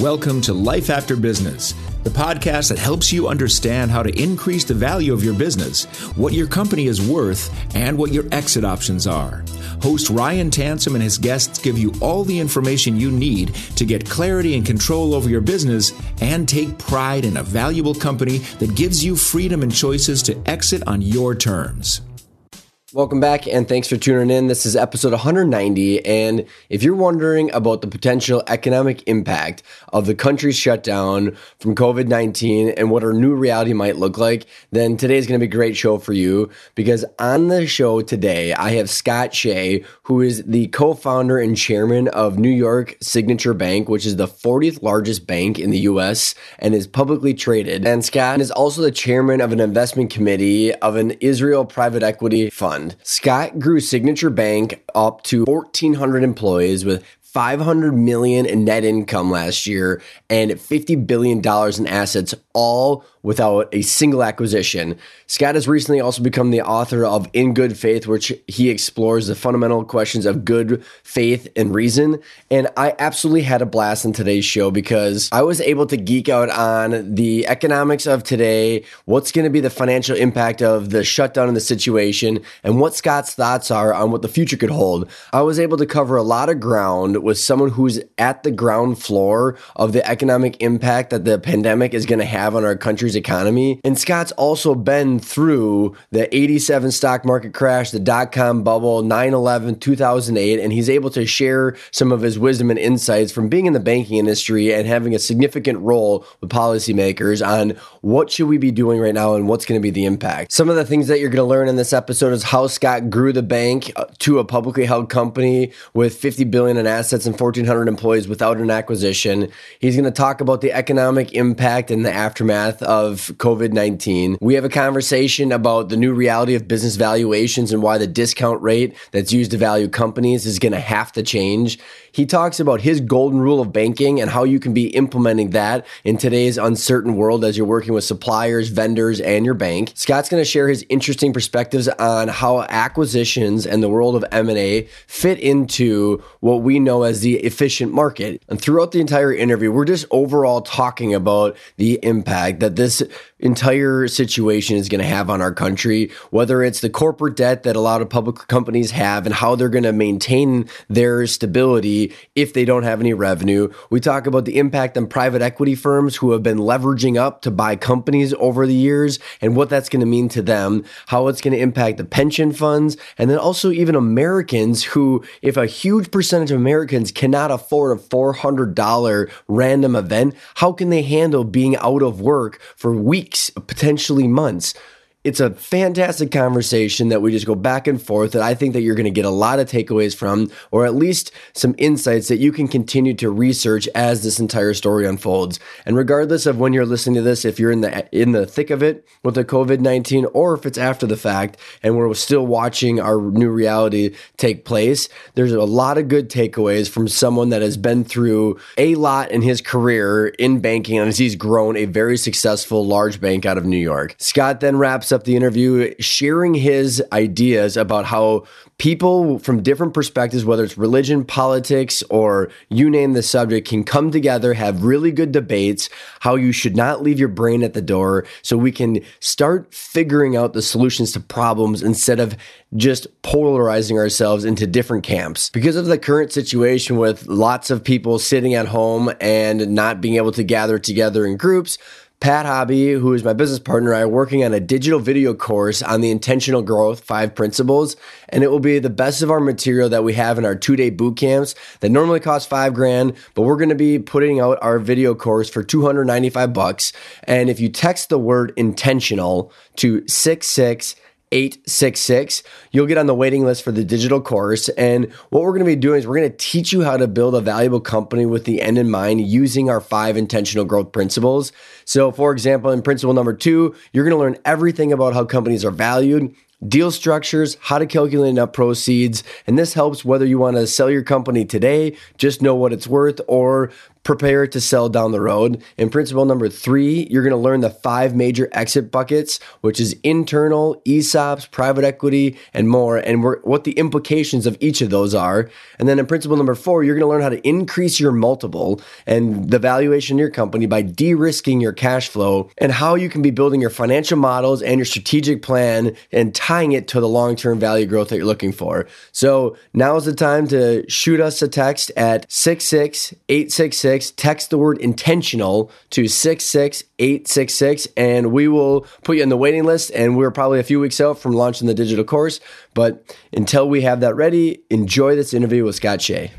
Welcome to Life After Business, the podcast that helps you understand how to increase the value of your business, what your company is worth, and what your exit options are. Host Ryan Tansom and his guests give you all the information you need to get clarity and control over your business and take pride in a valuable company that gives you freedom and choices to exit on your terms. Welcome back and thanks for tuning in. This is episode 190. And if you're wondering about the potential economic impact of the country's shutdown from COVID 19 and what our new reality might look like, then today is going to be a great show for you because on the show today, I have Scott Shay, who is the co founder and chairman of New York Signature Bank, which is the 40th largest bank in the US and is publicly traded. And Scott is also the chairman of an investment committee of an Israel private equity fund fund. Scott grew Signature Bank up to 1,400 employees with 500 million in net income last year and 50 billion dollars in assets all without a single acquisition. Scott has recently also become the author of In Good Faith, which he explores the fundamental questions of good faith and reason. And I absolutely had a blast in today's show because I was able to geek out on the economics of today, what's going to be the financial impact of the shutdown in the situation, and what Scott's thoughts are on what the future could hold. I was able to cover a lot of ground with someone who's at the ground floor of the economic impact that the pandemic is going to have on our country country's economy. And Scott's also been through the 87 stock market crash, the dot com bubble, 9 11, 2008, and he's able to share some of his wisdom and insights from being in the banking industry and having a significant role with policymakers on what should we be doing right now and what's going to be the impact. Some of the things that you're going to learn in this episode is how Scott grew the bank uh, to a publicly held company with 50 billion in assets and 1400 employees without an acquisition. He's going to talk about the economic impact and the aftermath of of COVID 19. We have a conversation about the new reality of business valuations and why the discount rate that's used to value companies is going to have to change. He talks about his golden rule of banking and how you can be implementing that in today's uncertain world as you're working with suppliers, vendors, and your bank. Scott's going to share his interesting perspectives on how acquisitions and the world of M&A fit into what we know as the efficient market. And throughout the entire interview, we're just overall talking about the impact that this entire situation is going to have on our country, whether it's the corporate debt that a lot of public companies have and how they're going to maintain their stability if they don't have any revenue. We talk about the impact on private equity firms who have been leveraging up to buy companies over the years and what that's going to mean to them, how it's going to impact the pension funds, and then also even Americans who, if a huge percentage of Americans cannot afford a $400 random event, how can they handle being out of work for weeks, potentially months it's a fantastic conversation that we just go back and forth that I think that you're going to get a lot of takeaways from or at least some insights that you can continue to research as this entire story unfolds. And regardless of when you're listening to this, if you're in the in the thick of it with the COVID-19 or if it's after the fact and we're still watching our new reality take place, there's a lot of good takeaways from someone that has been through a lot in his career in banking and as he's grown a very successful large bank out of New York. Scott then wraps wraps up the interview sharing his ideas about how people from different perspectives, whether it's religion, politics, or you name the subject, can come together, have really good debates, how you should not leave your brain at the door so we can start figuring out the solutions to problems instead of just polarizing ourselves into different camps. Because of the current situation with lots of people sitting at home and not being able to gather together in groups, Pat Hobby, who is my business partner, I are working on a digital video course on the intentional growth five principles, and it will be the best of our material that we have in our two day boot camps that normally cost five grand, but we're going to be putting out our video course for 295 bucks. And if you text the word intentional to 66 866. You'll get on the waiting list for the digital course. And what we're going to be doing is we're going to teach you how to build a valuable company with the end in mind using our five intentional growth principles. So, for example, in principle number two, you're going to learn everything about how companies are valued deal structures, how to calculate net proceeds. And this helps whether you want to sell your company today, just know what it's worth, or prepare to sell down the road. In principle number three, you're going to learn the five major exit buckets, which is internal, ESOPs, private equity, and more, and what the implications of each of those are. And then in principle number four, you're going to learn how to increase your multiple and the valuation of your company by de risking your cash flow and how you can be building your financial models and your strategic plan and tying it to the long term value growth that you're looking for. So now is the time to shoot us a text at 66866 Text the word intentional to 66866, and we will put you on the waiting list. And we're probably a few weeks out from launching the digital course. But until we have that ready, enjoy this interview with Scott Shay.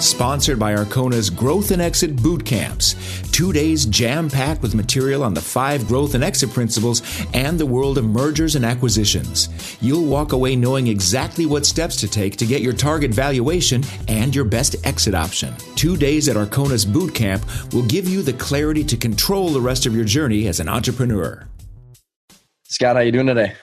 Sponsored by Arcona's Growth and Exit Boot Camps. Two days jam packed with material on the five growth and exit principles and the world of mergers and acquisitions. You'll walk away knowing exactly what steps to take to get your target valuation and your best exit option. Two days at Arcona's Boot Camp will give you the clarity to control the rest of your journey as an entrepreneur. Scott, how are you doing today?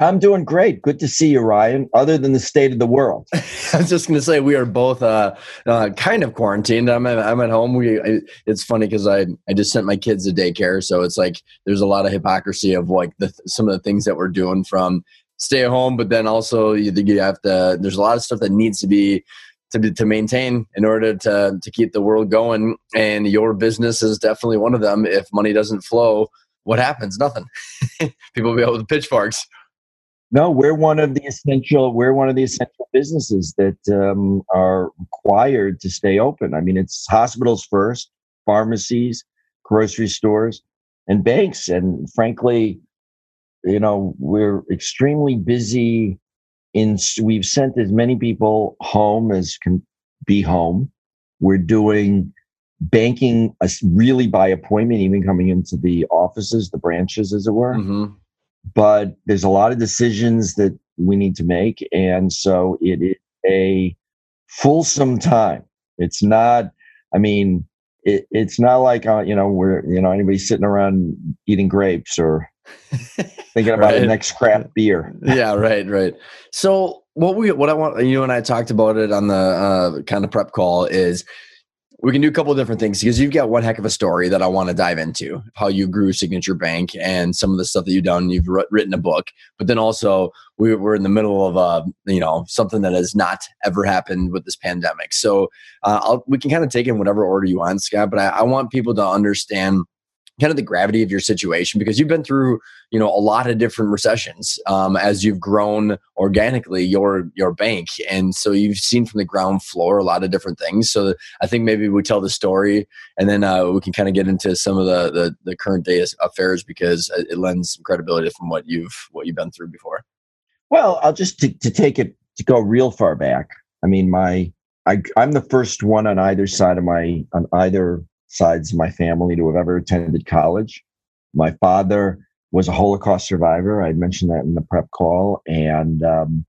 I'm doing great. Good to see you, Ryan. Other than the state of the world, I was just going to say we are both uh, uh, kind of quarantined. I'm at, I'm at home. We I, it's funny because I I just sent my kids to daycare, so it's like there's a lot of hypocrisy of like the some of the things that we're doing from stay at home, but then also you, you have to. There's a lot of stuff that needs to be to be, to maintain in order to to keep the world going, and your business is definitely one of them. If money doesn't flow, what happens? Nothing. People will be able to pitchforks. No, we're one of the essential. We're one of the essential businesses that um, are required to stay open. I mean, it's hospitals first, pharmacies, grocery stores, and banks. And frankly, you know, we're extremely busy. In we've sent as many people home as can be home. We're doing banking really by appointment, even coming into the offices, the branches, as it were. Mm-hmm but there's a lot of decisions that we need to make. And so it is a fulsome time. It's not, I mean, it, it's not like, uh, you know, we're, you know, anybody sitting around eating grapes or thinking about right. the next craft beer. yeah, right, right. So what we, what I want, you and I talked about it on the uh, kind of prep call is we can do a couple of different things because you've got one heck of a story that I want to dive into how you grew Signature Bank and some of the stuff that you've done. You've written a book, but then also we, are in the middle of uh, you know something that has not ever happened with this pandemic. So uh, we can kind of take in whatever order you want, Scott. But I, I want people to understand kind of the gravity of your situation because you've been through you know a lot of different recessions um, as you've grown organically your your bank. And so you've seen from the ground floor a lot of different things. So i think maybe we tell the story and then uh, we can kind of get into some of the, the, the current day affairs because it lends some credibility from what you've what you've been through before. Well i'll just to, to take it to go real far back i mean my I, i'm the first one on either side of my on either sides of my family to have ever attended college. My father was a Holocaust survivor. I mentioned that in the prep call, and um,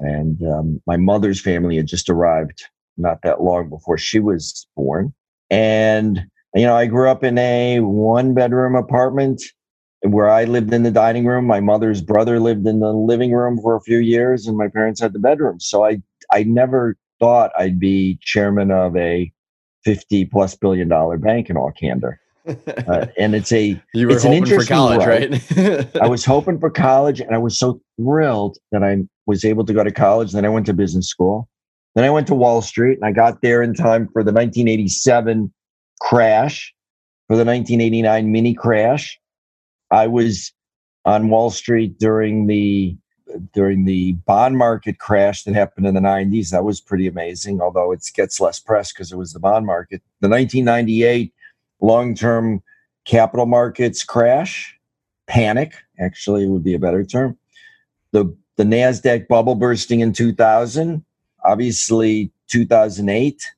and um, my mother's family had just arrived not that long before she was born. And you know, I grew up in a one bedroom apartment where I lived in the dining room. My mother's brother lived in the living room for a few years, and my parents had the bedroom. So I I never thought I'd be chairman of a 50 plus billion dollar bank in all candor. uh, and it's a you were it's an hoping for interesting college, role. right? I was hoping for college, and I was so thrilled that I was able to go to college. Then I went to business school. Then I went to Wall Street, and I got there in time for the 1987 crash, for the 1989 mini crash. I was on Wall Street during the during the bond market crash that happened in the 90s. That was pretty amazing, although it gets less press because it was the bond market. The 1998 long term capital markets crash, panic, actually, would be a better term. The, the NASDAQ bubble bursting in 2000, obviously 2008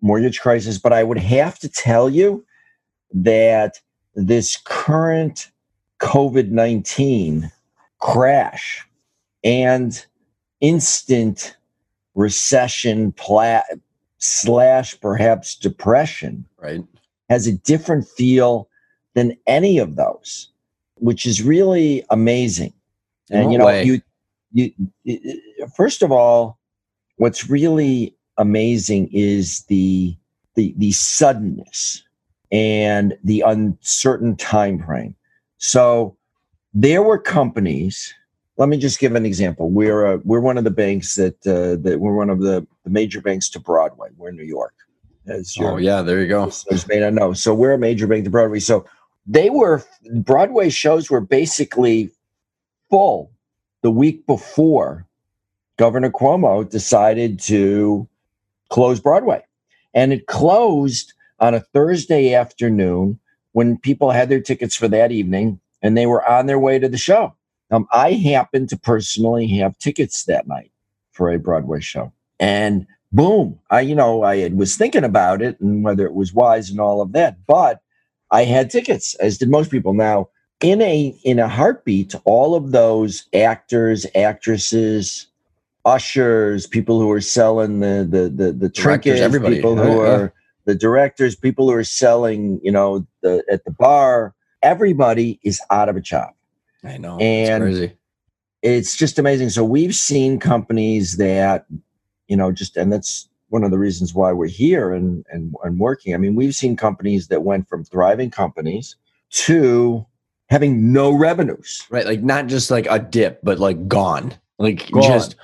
mortgage crisis. But I would have to tell you that this current COVID 19 crash and instant recession pla- slash perhaps depression right. has a different feel than any of those, which is really amazing. In and you know, way? you, you, you, first of all, what's really amazing is the the the suddenness and the uncertain time frame. So there were companies. Let me just give an example. We're uh, we're one of the banks that uh, that we're one of the, the major banks to Broadway. We're in New York, as Oh yeah, there you go. may not know. So we're a major bank to Broadway. So they were Broadway shows were basically full the week before Governor Cuomo decided to close Broadway. And it closed on a Thursday afternoon when people had their tickets for that evening and they were on their way to the show. Um, I happened to personally have tickets that night for a Broadway show. And boom, I, you know, I was thinking about it and whether it was wise and all of that, but I had tickets, as did most people. Now, in a in a heartbeat, all of those actors, actresses, ushers, people who are selling the the the, the trinkets, everybody. people who yeah. are the directors, people who are selling, you know, the at the bar, everybody is out of a job I know. And- it's crazy. it's just amazing. So we've seen companies that, you know, just and that's one of the reasons why we're here and and, and working. I mean, we've seen companies that went from thriving companies to having no revenues. Right, like not just like a dip, but like gone. Like Gone. just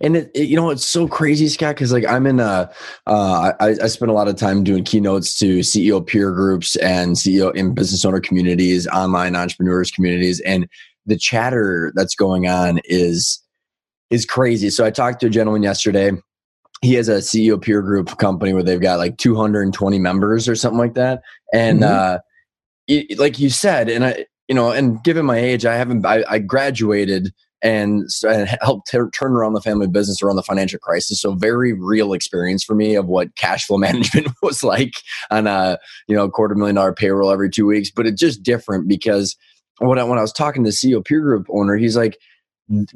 and it, it- you know it's so crazy, Scott, because like I'm in a uh I, I spend a lot of time doing keynotes to CEO peer groups and CEO and business owner communities, online entrepreneurs communities, and the chatter that's going on is is crazy. So I talked to a gentleman yesterday. He has a CEO peer group company where they've got like 220 members or something like that. And Mhm. uh it, like you said, and I, you know, and given my age, I haven't, I, I graduated and, and helped tur- turn around the family business around the financial crisis. So very real experience for me of what cash flow management was like on a, you know, quarter million dollar payroll every two weeks. But it's just different because when I, when I was talking to the CEO peer group owner, he's like,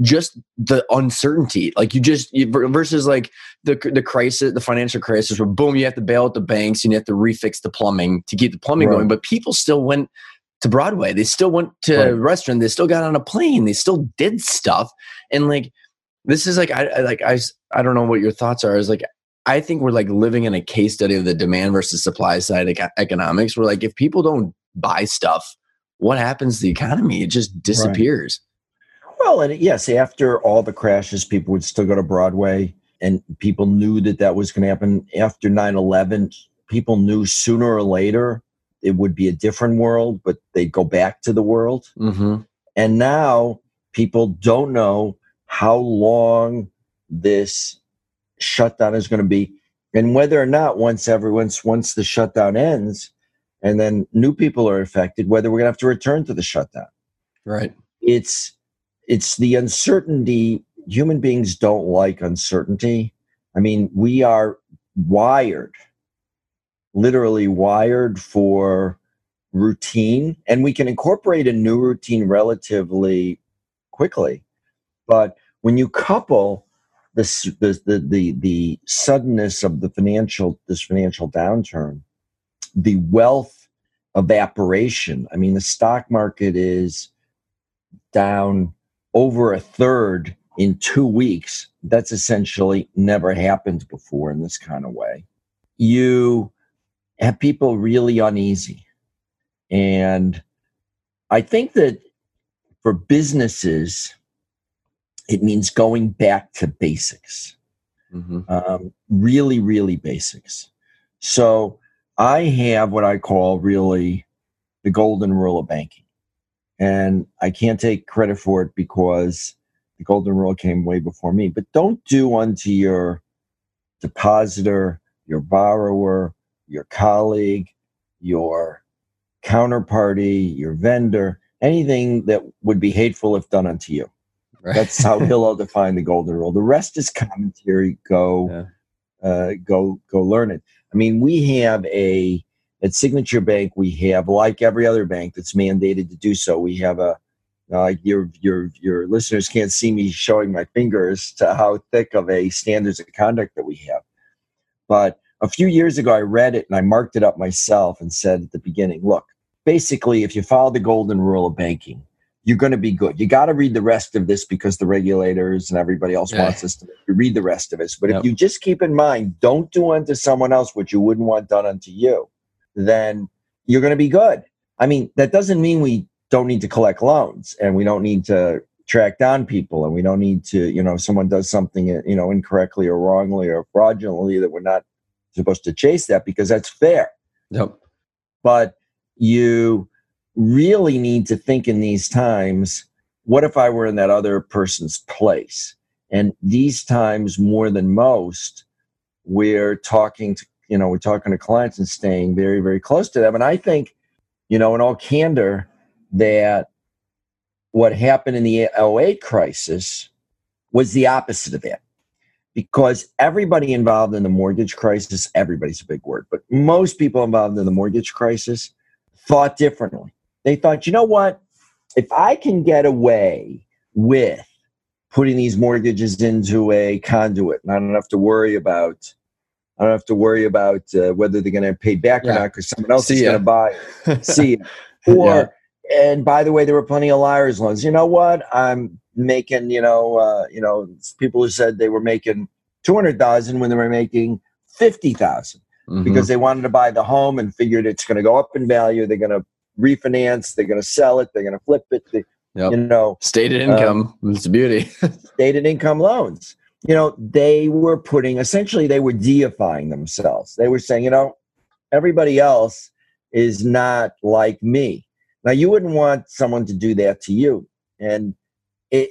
just the uncertainty, like you just you, versus like the the crisis, the financial crisis, where boom, you have to bail out the banks and you have to refix the plumbing to keep the plumbing Right. going. But people still went to Broadway. They still went to Right. a restaurant. They still got on a plane. They still did stuff. And like this is like I, I like I I don't know what your thoughts are. Is like I think we're like living in a case study of the demand versus supply side eco- economics. Where like if people don't buy stuff, what happens to the economy? It just disappears. Well, and yes, after all the crashes, people would still go to Broadway, and people knew that that was going to happen. After 9 11, people knew sooner or later it would be a different world, but they'd go back to the world. Mm-hmm. And now people don't know how long this shutdown is going to be, and whether or not once everyone's once the shutdown ends, and then new people are affected, whether we're going to have to return to the shutdown Right. it's it's the uncertainty human beings don't like uncertainty i mean we are wired literally wired for routine and we can incorporate a new routine relatively quickly but when you couple this the the the, the suddenness of the financial this financial downturn the wealth evaporation i mean the stock market is down over a third in two weeks. That's essentially never happened before in this kind of way. You have people really uneasy. And I think that for businesses, it means going back to basics, mm-hmm. um, really, really basics. So I have what I call really the golden rule of banking. And I can't take credit for it because the golden rule came way before me. But don't do unto your depositor, your borrower, your colleague, your counterparty, your vendor, anything that would be hateful if done unto you. Right. That's how Hillel defined the golden rule. The rest is commentary. Go, yeah. uh, go, go learn it. I mean, we have a at Signature Bank. We have, like every other bank that's mandated to do so, we have a uh, your your your listeners can't see me showing my fingers to how thick of a standards of conduct that we have. But a few years ago, I read it and I marked it up myself and said at the beginning, look, basically, if you follow the golden rule of banking, you're going to be good. You got to read the rest of this because the regulators and everybody else yeah. wants us to read the rest of it. But yep. if you just keep in mind, don't do unto someone else what you wouldn't want done unto you, then you're going to be good. I mean, that doesn't mean we don't need to collect loans and we don't need to track down people and we don't need to, you know, if someone does something, you know, incorrectly or wrongly or fraudulently that we're not supposed to chase that because that's fair. Yep. But you really need to think in these times what if I were in that other person's place? And these times, more than most, we're talking to, you know, we're talking to clients and staying very, very close to them. And I think, you know, in all candor, that what happened in the 08 crisis was the opposite of that because everybody involved in the mortgage crisis, everybody's a big word, but most people involved in the mortgage crisis thought differently. They thought, you know what? If I can get away with putting these mortgages into a conduit and I don't have to worry about I don't have to worry about uh, whether they're going to pay back yeah. or not because someone else See is going to buy. See, or yeah. and by the way, there were plenty of liars loans. You know what? I'm making. You know, uh, you know, people who said they were making two hundred thousand when they were making fifty thousand mm-hmm. because they wanted to buy the home and figured it's going to go up in value. They're going to refinance. They're going to sell it. They're going to flip it. They, yep. You know, stated income. Um, it's beauty. stated income loans. You know, they were putting essentially they were deifying themselves. They were saying, you know, everybody else is not like me. Now, you wouldn't want someone to do that to you. And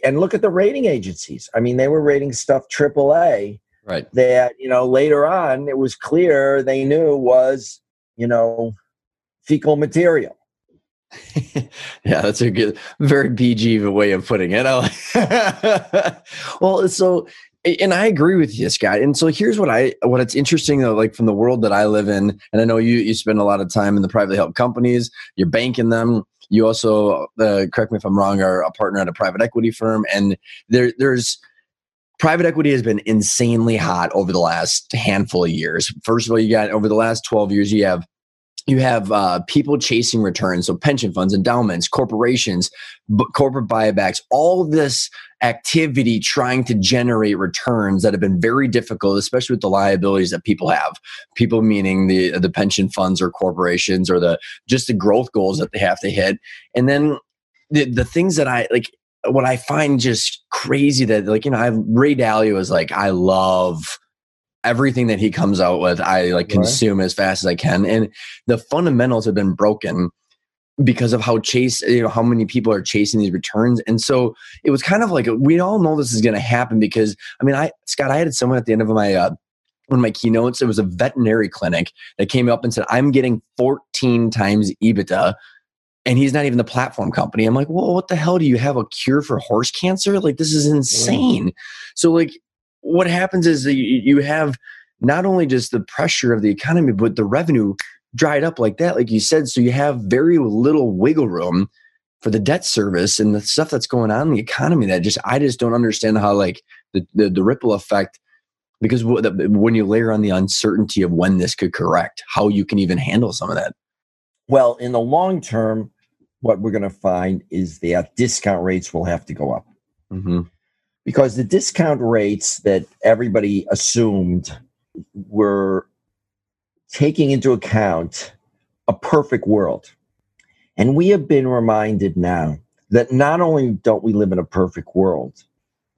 and look at the rating agencies. I mean, they were rating stuff triple A. Right. That you know later on it was clear they knew was you know fecal material yeah, that's a good, very PG way of putting it. well, so, and I agree with you, Scott. And so here's what I, what it's interesting though, like from the world that I live in, and I know you, you spend a lot of time in the privately held companies, you're banking them. You also, uh, correct me if I'm wrong, are a partner at a private equity firm, and there, there's private equity has been insanely hot over the last handful of years. First of all, you got over the last 12 years, you have you have uh, people chasing returns, so pension funds, endowments, corporations, b- corporate buybacks, all this activity trying to generate returns that have been very difficult, especially with the liabilities that people have. People meaning the the pension funds or corporations or the just the growth goals that they have to hit, and then the the things that I like. What I find just crazy that like you know I Ray Dalio is like I love everything that he comes out with, I like consume right. as fast as I can. And the fundamentals have been broken because of how chase, you know, how many people are chasing these returns. And so it was kind of like we all know this is going to happen because I mean, I Scott, I had someone at the end of my uh, one of my keynotes. It was a veterinary clinic that came up and said, "I'm getting 14 times EBITDA." And he's not even the platform company. I'm like, well, what the hell do you have a cure for horse cancer? Like, this is insane. So, like, what happens is that you have not only just the pressure of the economy, but the revenue dried up like that, like you said. So you have very little wiggle room for the debt service and the stuff that's going on in the economy that just I just don't understand how like the the, the ripple effect because when you layer on the uncertainty of when this could correct, how you can even handle some of that. Well, in the long term, what we're going to find is that discount rates will have to go up. Mm-hmm because the discount rates that everybody assumed were taking into account a perfect world. And we have been reminded now that not only don't we live in a perfect world,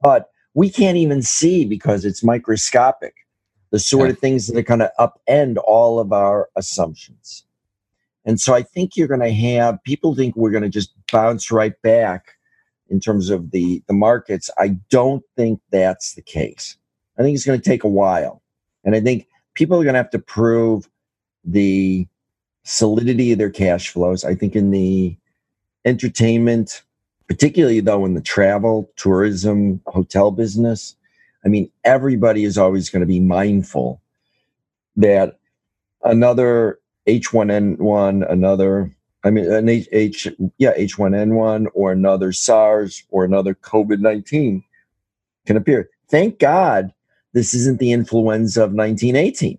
but we can't even see because it's microscopic the sort yeah. of things that are going to upend all of our assumptions. And so I think you're going to have people think we're going to just bounce right back in terms of the, the markets. I don't think that's the case. I think it's going to take a while. And I think people are going to have to prove the solidity of their cash flows. I think in the entertainment, particularly though in the travel, tourism, hotel business, I mean, everybody is always going to be mindful that another H1N1, another, I mean, an H, H yeah, H1N1 or another SARS or another COVID 19 can appear. Thank God this isn't the influenza of 1918.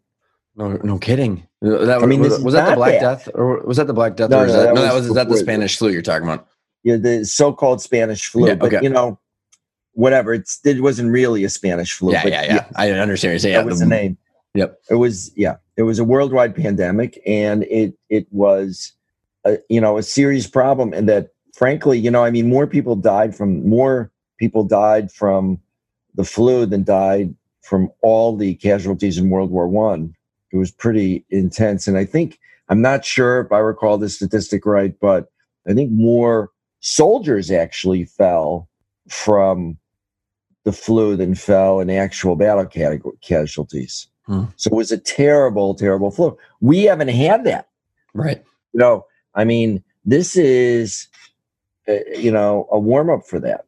No, no kidding. Uh, that, I mean, was, was that the Black. Death, or was that the Black Death? No, no, that, that, no, that was, was that the Spanish flu you're talking about? Yeah, the so-called Spanish flu. Yeah, but okay. you know, whatever. It's it wasn't really a Spanish flu. Yeah, but yeah, yeah, yeah. I understand what you're saying. That yeah, was the, the name. Yep. It was yeah. It was a worldwide pandemic, and it it was, a, you know, a serious problem, and that frankly, you know, I mean, more people died from more people died from the flu than died from all the casualties in World War One. It was pretty intense, and I think I'm not sure if I recall the statistic right, but I think more soldiers actually fell from the flu than fell in actual battle casualties. Hmm. So it was a terrible, terrible flu. We haven't had that. Right. You know, I mean, this is, uh, you know, a warm up for that.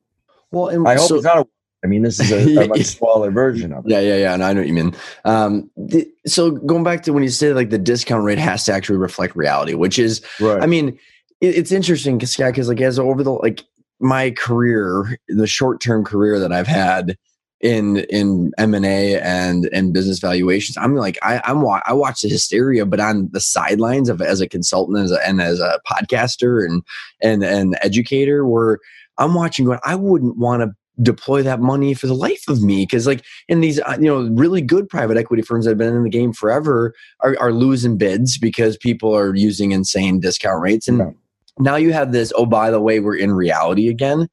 Well, I hope so, it's not a I mean, this is a, a much smaller version of it. Yeah, yeah, yeah. And I know what you mean. Um, the, so going back to when you say like the discount rate has to actually reflect reality, which is, right. I mean, it, it's interesting because yeah, because like as over the like my career, the short term career that I've had in in M and A and and business valuations, I'm like I, I'm I watch the hysteria, but on the sidelines of as a consultant as a, and as a podcaster and and an educator, where I'm watching going, I wouldn't want to deploy that money for the life of me because like in these uh, you know really good private equity firms that have been in the game forever are, are losing bids because people are using insane discount rates and yeah. now you have this oh by the way we're in reality again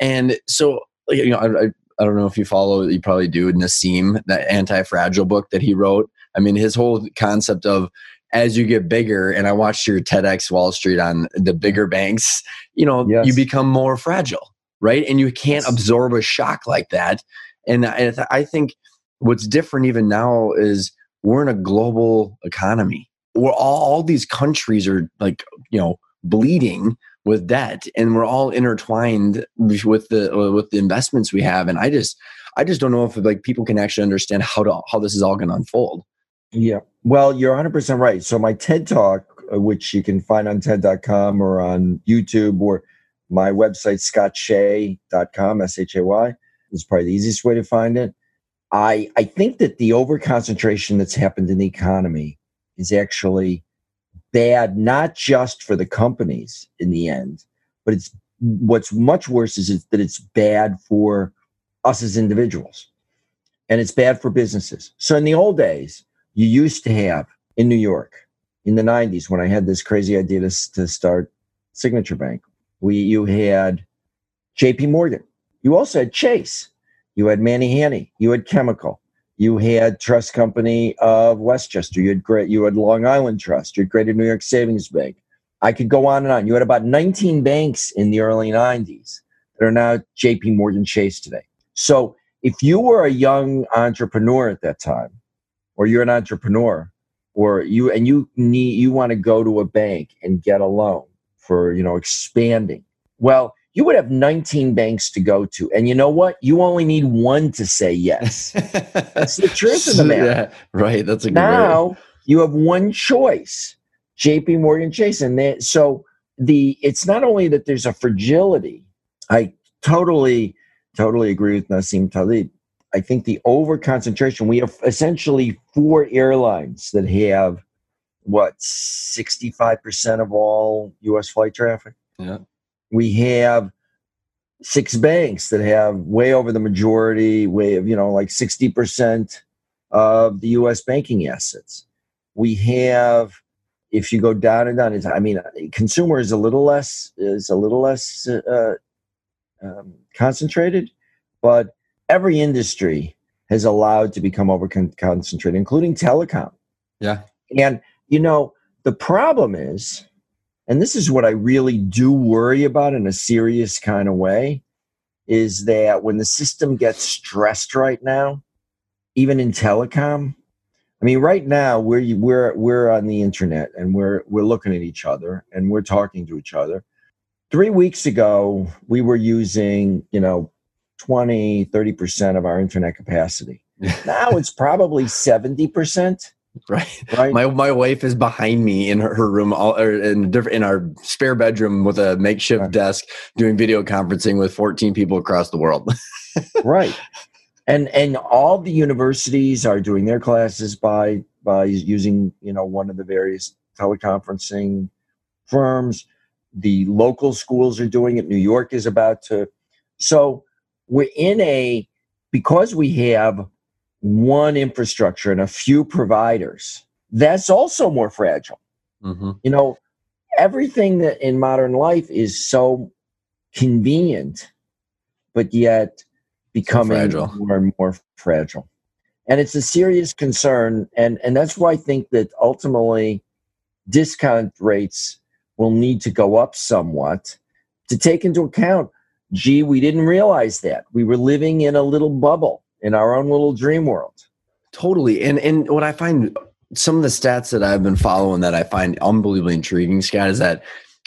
and so you know I, I don't know if you follow you probably do Nassim that anti-fragile book that he wrote I mean his whole concept of as you get bigger and I watched your TEDx Wall Street on the bigger banks you know yes. you become more fragile right? And you can't absorb a shock like that. And I, I think what's different even now is we're in a global economy where all, all these countries are like, you know, bleeding with debt and we're all intertwined with the with the investments we have and i just i just don't know if like people can actually understand how to how this is all going to unfold. Yeah. Well you're 100% right. So my ted talk uh, which you can find on ted.com or on youtube or my website, scottshay.com, S H A Y, is probably the easiest way to find it. I, I think that the over concentration that's happened in the economy is actually bad, not just for the companies in the end, but it's what's much worse is that it's bad for us as individuals and it's bad for businesses. So in the old days, you used to have in New York in the 90s when I had this crazy idea to, to start Signature Bank, we you had J.P. Morgan. You also had Chase. You had Manny Hanny. You had Chemical. You had Trust Company of Westchester. You had great. You had Long Island Trust. You had Greater New York Savings Bank. I could go on and on. You had about 19 banks in the early 90s that are now J.P. Morgan Chase today. So if you were a young entrepreneur at that time, or you're an entrepreneur, or you and you need you want to go to a bank and get a loan, for you know expanding well you would have 19 banks to go to and you know what you only need one to say yes that's the truth of the matter yeah, right that's a now way. you have one choice jp morgan chase and they, so the it's not only that there's a fragility i totally totally agree with nassim taleb i think the over concentration we have essentially four airlines that have what 65% of all US flight traffic. Yeah. We have six banks that have way over the majority, way of, you know, like 60% of the US banking assets. We have if you go down and down, it's, I mean, consumer is a little less is a little less uh, um, concentrated, but every industry has allowed to become over concentrated, including telecom. Yeah, and you know the problem is, and this is what I really do worry about in a serious kind of way, is that when the system gets stressed right now, even in telecom, I mean, right now we're we're we're on the internet and we're we're looking at each other and we're talking to each other. Three weeks ago, we were using, you know, 20, 30% of our internet capacity. now it's probably 70%. Right. Right. My my wife is behind me in her, her room all or in different in our spare bedroom with a makeshift right. desk doing video conferencing with 14 people across the world. right and and all the universities are doing their classes by by using you know one of the various teleconferencing firms the local schools are doing it new york is about to so we're in a because we have one infrastructure and a few providers that's also more fragile mm-hmm. you know everything that in modern life is so convenient but yet becoming so more and more fragile. And it's a serious concern. And, and that's why I think that ultimately discount rates will need to go up somewhat to take into account gee, we didn't realize that. We were living in a little bubble in our own little dream world. Totally. And and what I find some of the stats that I've been following that I find unbelievably intriguing, Scott, is that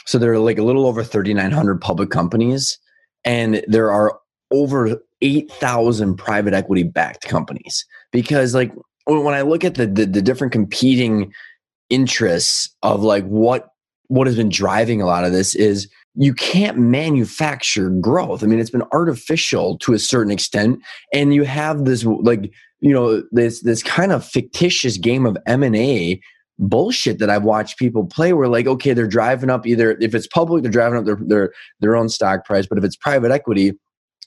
so there are like a little over 3,900 public companies, and there are over 8,000 private equity backed companies because like when I look at the, the, the different competing interests of like what what has been driving a lot of this is you can't manufacture growth. I mean, it's been artificial to a certain extent, and you have this like you know this this kind of fictitious game of M and A bullshit that I've watched people play. Where like, okay, they're driving up either if it's public, they're driving up their their their own stock price, but if it's private equity,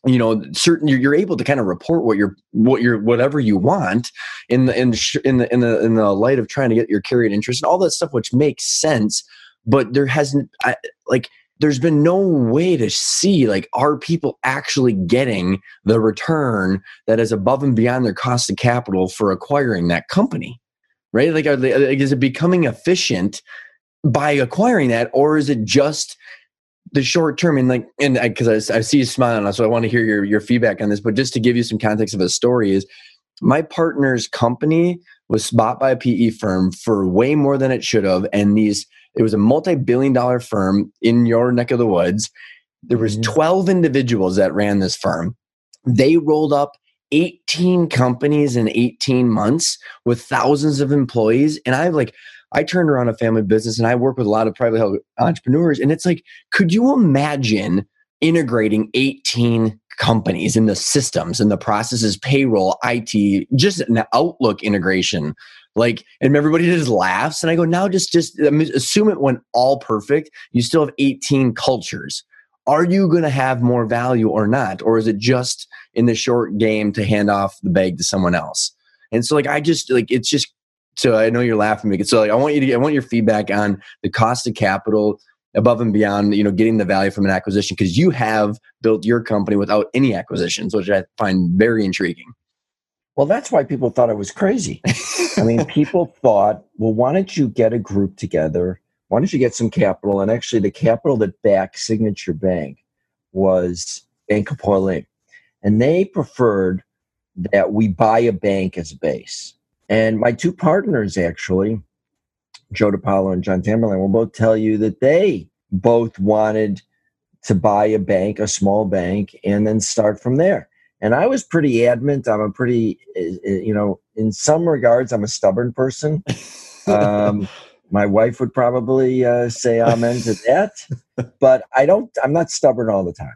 you know certain you're, you're able to kind of report what you're what you're whatever you want in the in the in the in the, in the light of trying to get your carried interest and all that stuff which makes sense but there hasn't I, like there's been no way to see like are people actually getting the return that is above and beyond their cost of capital for acquiring that company right? Like, they, like is it becoming efficient by acquiring that or is it just the short term? And like and because I, I, see you smiling so i want to hear your, your feedback on this but just to give you some context of a story is my partner's company was bought by a pe firm for way more than it should have and these it was a multi-billion dollar firm in your neck of the woods there was mm-hmm. 12 individuals that ran this firm they rolled up 18 companies in 18 months with thousands of employees and I've like I turned around a family business and I work with a lot of private entrepreneurs. And it's like, could you imagine integrating 18 companies in the systems and the processes, payroll, IT, just an Outlook integration? Like, and everybody just laughs. And I go, now just, just assume it went all perfect. You still have 18 cultures. Are you going to have more value or not? Or is it just in the short game to hand off the bag to someone else? And so, like, I just like it's just so I know you're laughing because so like I want you to I want your feedback on the cost of capital above and beyond you know getting the value from an acquisition because you have built your company without any acquisitions which I find very intriguing. Well, that's why people thought I was crazy. I mean, people thought, well, why don't you get a group together? Why don't you get some capital? And actually, the capital that backed Signature Bank was Bank Hapoalim. And they preferred that we buy a bank as a base. And my two partners, actually, Joe DePaolo and John Tamberlane, will both tell you that they both wanted to buy a bank, a small bank, and then start from there. And I was pretty adamant. I'm a pretty, eh, eh, you know, in some regards, I'm a stubborn person. Um, my wife would probably uh, say amen to that. But I don't, I'm not stubborn all the time.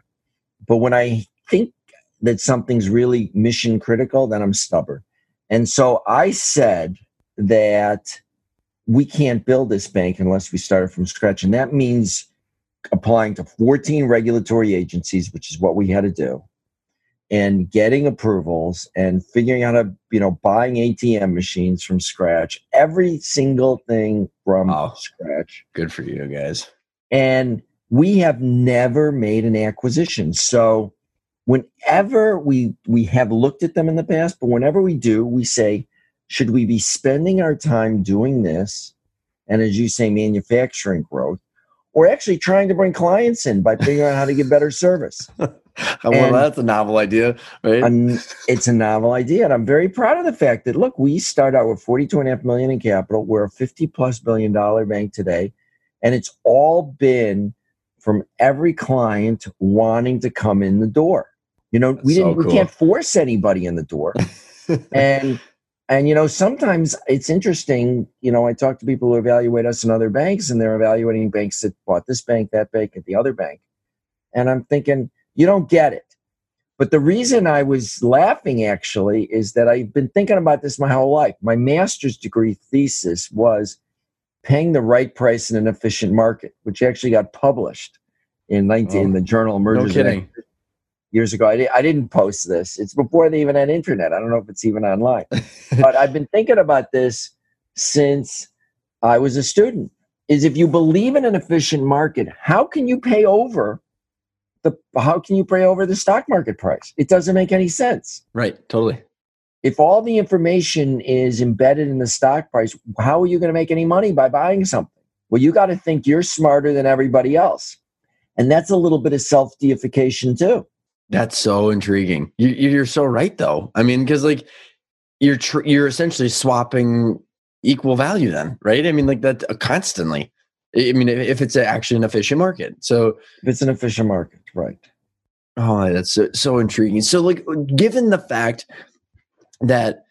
But when I think that something's really mission critical, then I'm stubborn. And so I said that we can't build this bank unless we start from scratch. And that means applying to 14 regulatory agencies, which is what we had to do, and getting approvals and figuring out how to, you know, buying ATM machines from scratch, every single thing from scratch. scratch. Good for you guys. And we have never made an acquisition. So whenever we we have looked at them in the past, but whenever we do, we say, should we be spending our time doing this? And as you say, manufacturing growth, or actually trying to bring clients in by figuring out how to get better service. well, that's a novel idea, right? I'm, it's a novel idea. And I'm very proud of the fact that, look, we start out with 42 and a half million in capital. We're a 50 plus billion dollar bank today. And it's all been from every client wanting to come in the door. You know, we didn't, cool. we can't force anybody in the door. and, and, you know, sometimes it's interesting. You know, I talk to people who evaluate us in other banks and they're evaluating banks that bought this bank, that bank, and the other bank. And I'm thinking, you don't get it. But the reason I was laughing actually is that I've been thinking about this my whole life. My master's degree thesis was paying the right price in an efficient market, which actually got published in 19 oh, in the journal Mergers no kidding. Years ago. I, di- I didn't post this. It's before they even had internet. I don't know if it's even online. but I've been thinking about this since I was a student. Is if you believe in an efficient market, how can you pay over the how can you pray over the stock market price? It doesn't make any sense. Right, totally. If all the information is embedded in the stock price, how are you going to make any money by buying something? Well, you got to think you're smarter than everybody else. And that's a little bit of self deification too. That's so intriguing. You, are so right, though. I mean, because like you're tr- you're essentially swapping equal value, then, right? I mean, like that uh, constantly. I mean, if it's actually an efficient market. So if it's an efficient market, right? Oh, that's so, so intriguing. So, like, given the fact that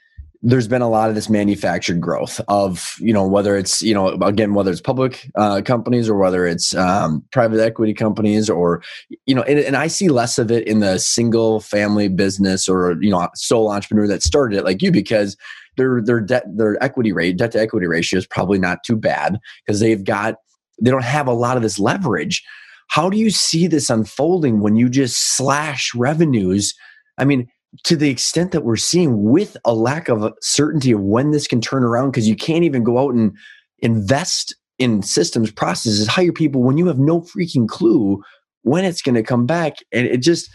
there's been a lot of this manufactured growth of you know whether it's you know again whether it's public uh, companies or whether it's um, private equity companies or you know and, and, i see less of it in the single family business or you know sole entrepreneur that started it like you because their their debt their equity rate debt to equity ratio is probably not too bad because they've got they don't have a lot of this leverage. How do you see this unfolding when you just slash revenues? I mean, to the extent that we're seeing with a lack of certainty of when this can turn around, because you can't even go out and invest in systems, processes, hire people when you have no freaking clue when it's going to come back. And it just,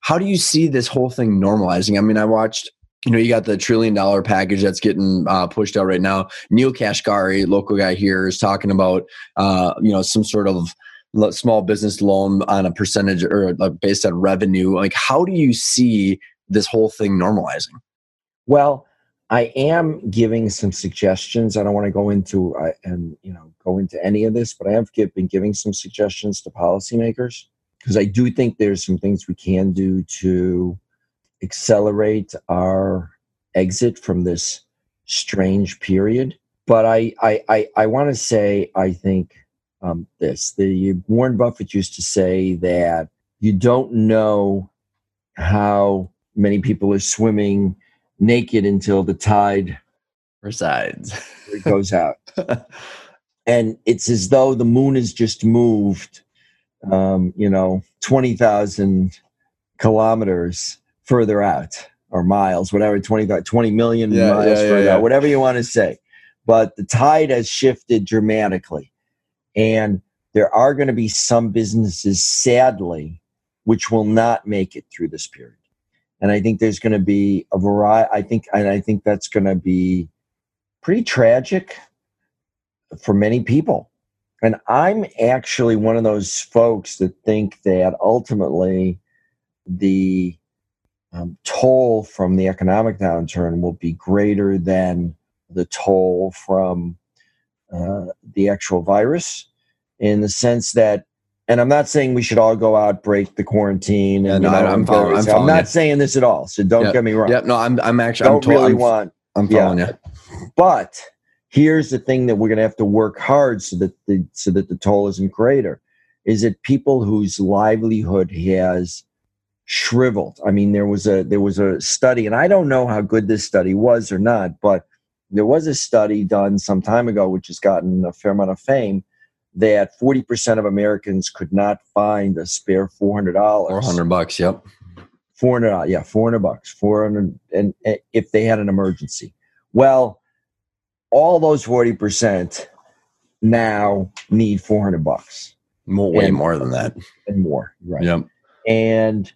how do you see this whole thing normalizing? I mean, I watched you know, you got the trillion dollar package that's getting uh, pushed out right now. Neel Kashkari, local guy here, is talking about, uh, you know, some sort of small business loan on a percentage or based on revenue. Like, how do you see this whole thing normalizing? Well, I am giving some suggestions. I don't want to go into uh, and you know go into any of this, but I have been giving some suggestions to policymakers because I do think there's some things we can do to accelerate our exit from this strange period. But I, I, I, I want to say, I think um, this: the Warren Buffett used to say that you don't know how many people are swimming naked until the tide resides, it goes out, and it's as though the moon has just moved, um, you know, twenty thousand kilometers further out or miles, whatever, 20, 20 million yeah, miles yeah, further yeah, out, whatever you want to say. But the tide has shifted dramatically. And there are going to be some businesses, sadly, which will not make it through this period. And I think there's going to be a variety. I think, and I think that's going to be pretty tragic for many people. And I'm actually one of those folks that think that ultimately the um, toll from the economic downturn will be greater than the toll from uh, the actual virus in the sense that and I'm not saying we should all go out, break the quarantine. And, yeah, no, you know, I'm, following, I'm, I'm, not saying this at all. So don't yep. get me wrong. Yep. No, I'm, I'm actually, don't I'm really I'm, want. I'm following yeah. you. But here's the thing that we're going to have to work hard so that the, so that the toll isn't greater is that people whose livelihood has shriveled. I mean, there was a there was a study, and I don't know how good this study was or not, but there was a study done some time ago, which has gotten a fair amount of fame, that forty percent of Americans could not find a spare four hundred dollars. Four hundred bucks. Yep. Four hundred. Uh, yeah, four hundred bucks. Four hundred, and, and if they had an emergency, well, all those forty percent now need 400 bucks. More, way and, more than that. And more. Right. Yep. And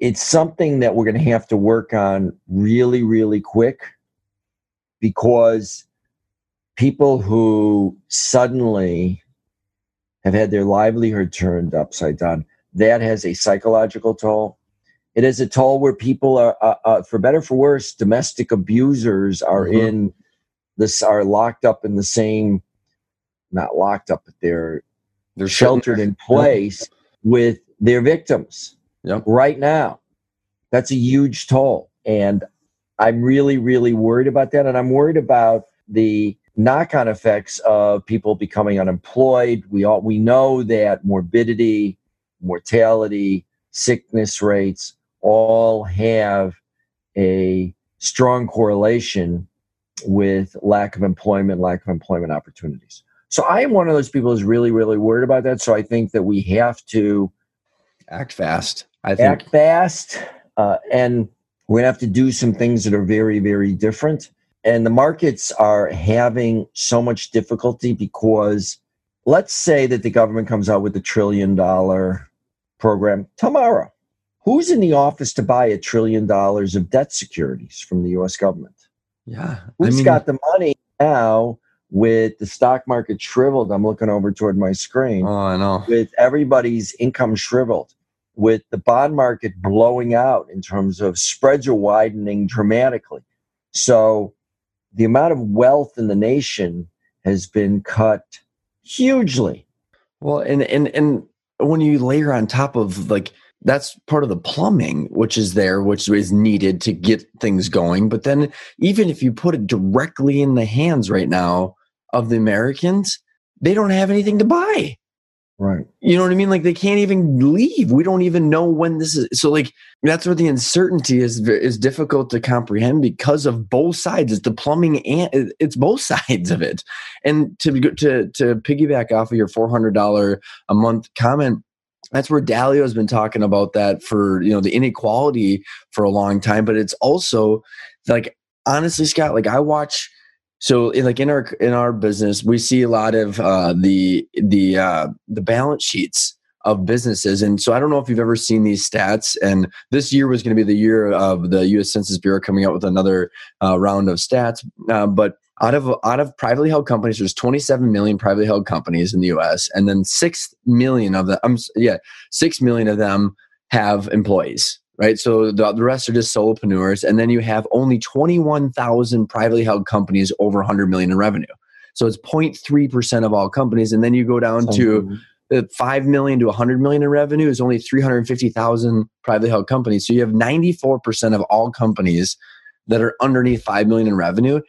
it's something that we're going to have to work on really, really quick because people who suddenly have had their livelihood turned upside down, that has a psychological toll. It is a toll where people are, uh, uh, for better for worse, domestic abusers are mm-hmm. in this, are locked up in the same, not locked up, but they're they're sheltered in place with their victims yep. right now. That's a huge toll. And I'm really, really worried about that. And I'm worried about the knock on effects of people becoming unemployed. We all we know that morbidity, mortality, sickness rates all have a strong correlation with lack of employment, lack of employment opportunities. So I am one of those people who's really, really worried about that. So I think that we have to act fast. I think. act fast, uh, and we're gonna have to do some things that are very, very different. And the markets are having so much difficulty because, let's say that the government comes out with a trillion dollar program tomorrow. Who's in the office to buy a trillion dollars of debt securities from the U.S. government? Yeah, who's I mean, got the money now with the stock market shriveled. I'm looking over toward my screen. Oh, I know. With everybody's income shriveled, with the bond market blowing out in terms of spreads are widening dramatically. So the amount of wealth in the nation has been cut hugely. Well, and and and when you layer on top of like that's part of the plumbing which is there which is needed to get things going but then even if you put it directly in the hands right now of the americans they don't have anything to buy right. You know what i mean? Like they can't even leave. We don't even know when this is so like that's where the uncertainty is is difficult to comprehend because of both sides. It's the plumbing and it's both sides of it. And to to to piggyback off of your $400 a month comment that's where Dalio has been talking about that for you know the inequality for a long time. But it's also like honestly scott like i watch so in, like in our in our business we see a lot of uh the the uh the balance sheets of businesses and so i don't know if you've ever seen these stats and this year was going to be the year of the us census bureau coming out with another uh, round of stats uh, but out of out of privately held companies, there's 27 million privately held companies in the U.S. and then six million of them, um, yeah, six million of them have employees, right? So the, the rest are just solopreneurs, and then you have only 21,000 privately held companies over 100 million in revenue. So it's 0.3 percent of all companies, and then you go down to the 5 million to 100 million in revenue is only 350,000 privately held companies. So you have 94 percent of all companies that are underneath 5 million in revenue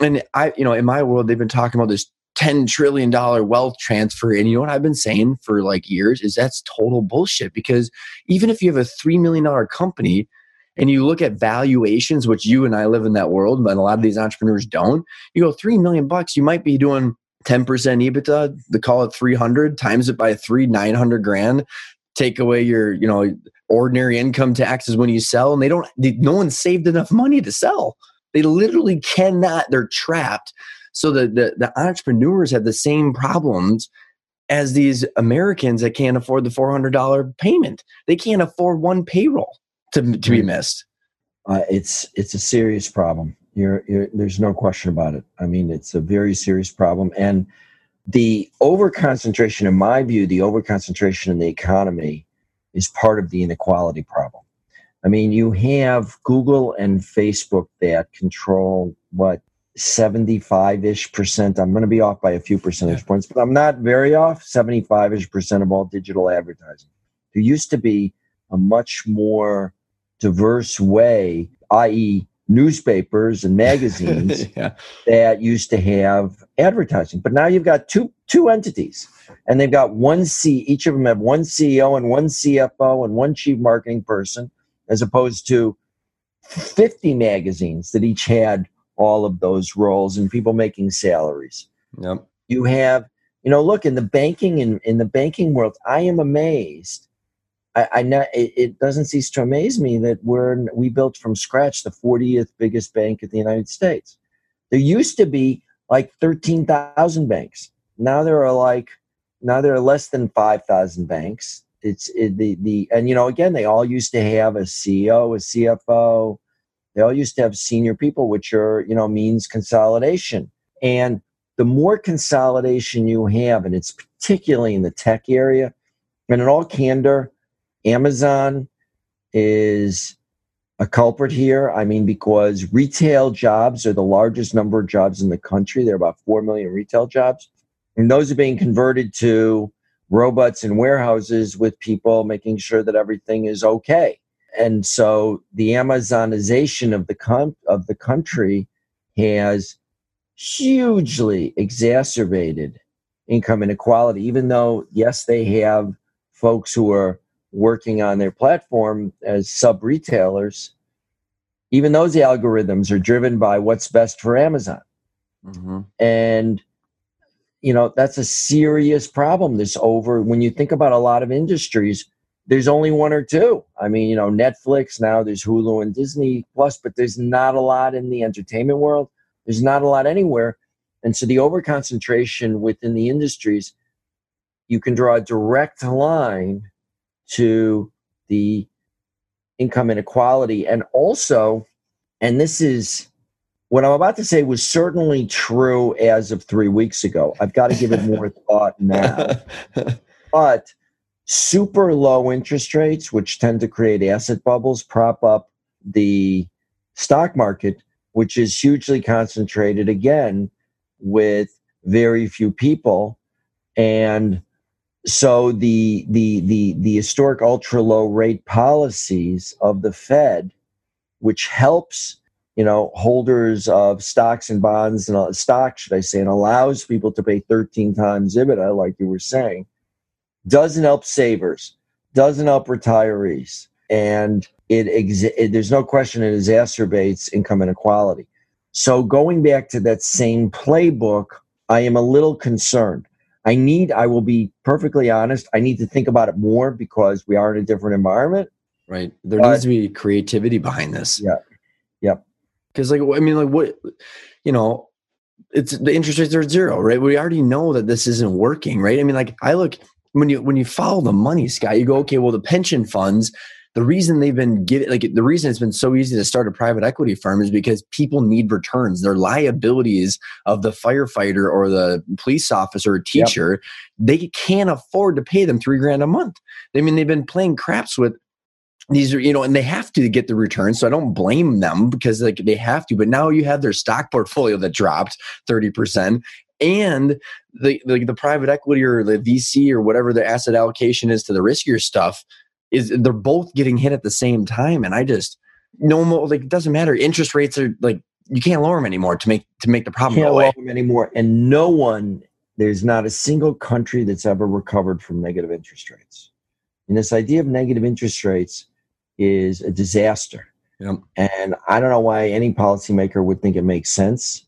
and I, you know, in my world, they've been talking about this $10 trillion wealth transfer. And you know what I've been saying for like years is that's total bullshit because even if you have a $3 million company and you look at valuations, which you and I live in that world, but a lot of these entrepreneurs don't, you go 3 million bucks, you might be doing 10% EBITDA, they call it 300, times it by three, 900 grand, take away your, you know, ordinary income taxes when you sell. And they don't, they, no one saved enough money to sell. They literally cannot, they're trapped. So the, the, the entrepreneurs have the same problems as these Americans that can't afford the $400 payment. They can't afford one payroll to, to be missed. Uh, it's it's a serious problem. You're, you're, there's no question about it. I mean, it's a very serious problem, and the over concentration, in my view, the over concentration in the economy is part of the inequality problem. I mean, you have Google and Facebook that control what 75 ish percent. I'm going to be off by a few percentage yeah. points, but I'm not very off. 75 ish percent of all digital advertising. There used to be a much more diverse way, i.e., newspapers and magazines yeah. that used to have advertising. But now you've got two two entities, and they've got one C. Each of them have one CEO and one CFO and one chief marketing person as opposed to 50 magazines that each had all of those roles and people making salaries. Yep. You have, you know, look in the banking in, in the banking world, I am amazed. I, I know it, it doesn't cease to amaze me that we're we built from scratch the 40th biggest bank in the United States. There used to be like 13,000 banks. now there are like now there are less than 5000 banks it's it, the the and you know again they all used to have a ceo a cfo they all used to have senior people which are you know means consolidation and the more consolidation you have and it's particularly in the tech area and in all candor amazon is a culprit here. I mean, because retail jobs are the largest number of jobs in the country. There are about 4 million retail jobs. And those are being converted to robots and warehouses with people making sure that everything is okay. And so the Amazonization of the com- of the country has hugely exacerbated income inequality, even though, yes, they have folks who are working on their platform as sub retailers, even those algorithms are driven by what's best for Amazon. Mm-hmm. And you know that's a serious problem this over when you think about a lot of industries there's only one or two i mean you know netflix now there's hulu and disney plus but there's not a lot in the entertainment world there's not a lot anywhere and so the overconcentration within the industries you can draw a direct line to the income inequality. And also, and this is what I'm about to say was certainly true as of three weeks ago. I've got to give it more thought now. But super low interest rates, which tend to create asset bubbles, prop up the stock market, which is hugely concentrated again with very few people. And so the the the the historic ultra low rate policies of the Fed, which helps you know holders of stocks and bonds and uh, stock, should I say, and allows people to pay 13 times EBITDA, like you were saying, doesn't help savers, doesn't help retirees, and it, exi- it there's no question it exacerbates income inequality. So going back to that same playbook, I am a little concerned I need, I will be perfectly honest, I need to think about it more because we are in a different environment. Right. There but, needs to be creativity behind this. Yeah. Yep. Because, like, I mean, like, what, you know, it's the interest rates are zero, right? We already know that this isn't working, right? I mean, like, I look, when you when you follow the money, Scott, you go, okay, well, the pension funds the reason they've been giving like the reason it's been so easy to start a private equity firm is because people need returns their liabilities of the firefighter or the police officer or teacher yep. they can't afford to pay them three grand a month i mean they've been playing craps with these are you know and they have to get the return so i don't blame them because like they have to but now you have their stock portfolio that dropped 30% and the, the the private equity or the vc or whatever the asset allocation is to the riskier stuff is they're both getting hit at the same time and i just no more like it doesn't matter. Interest rates are like you can't lower them anymore to make to make the problem can't go them anymore and no one there's not a single country that's ever recovered from negative interest rates. And this idea of negative interest rates is a disaster. Yep. and i don't know why any policymaker would think it makes sense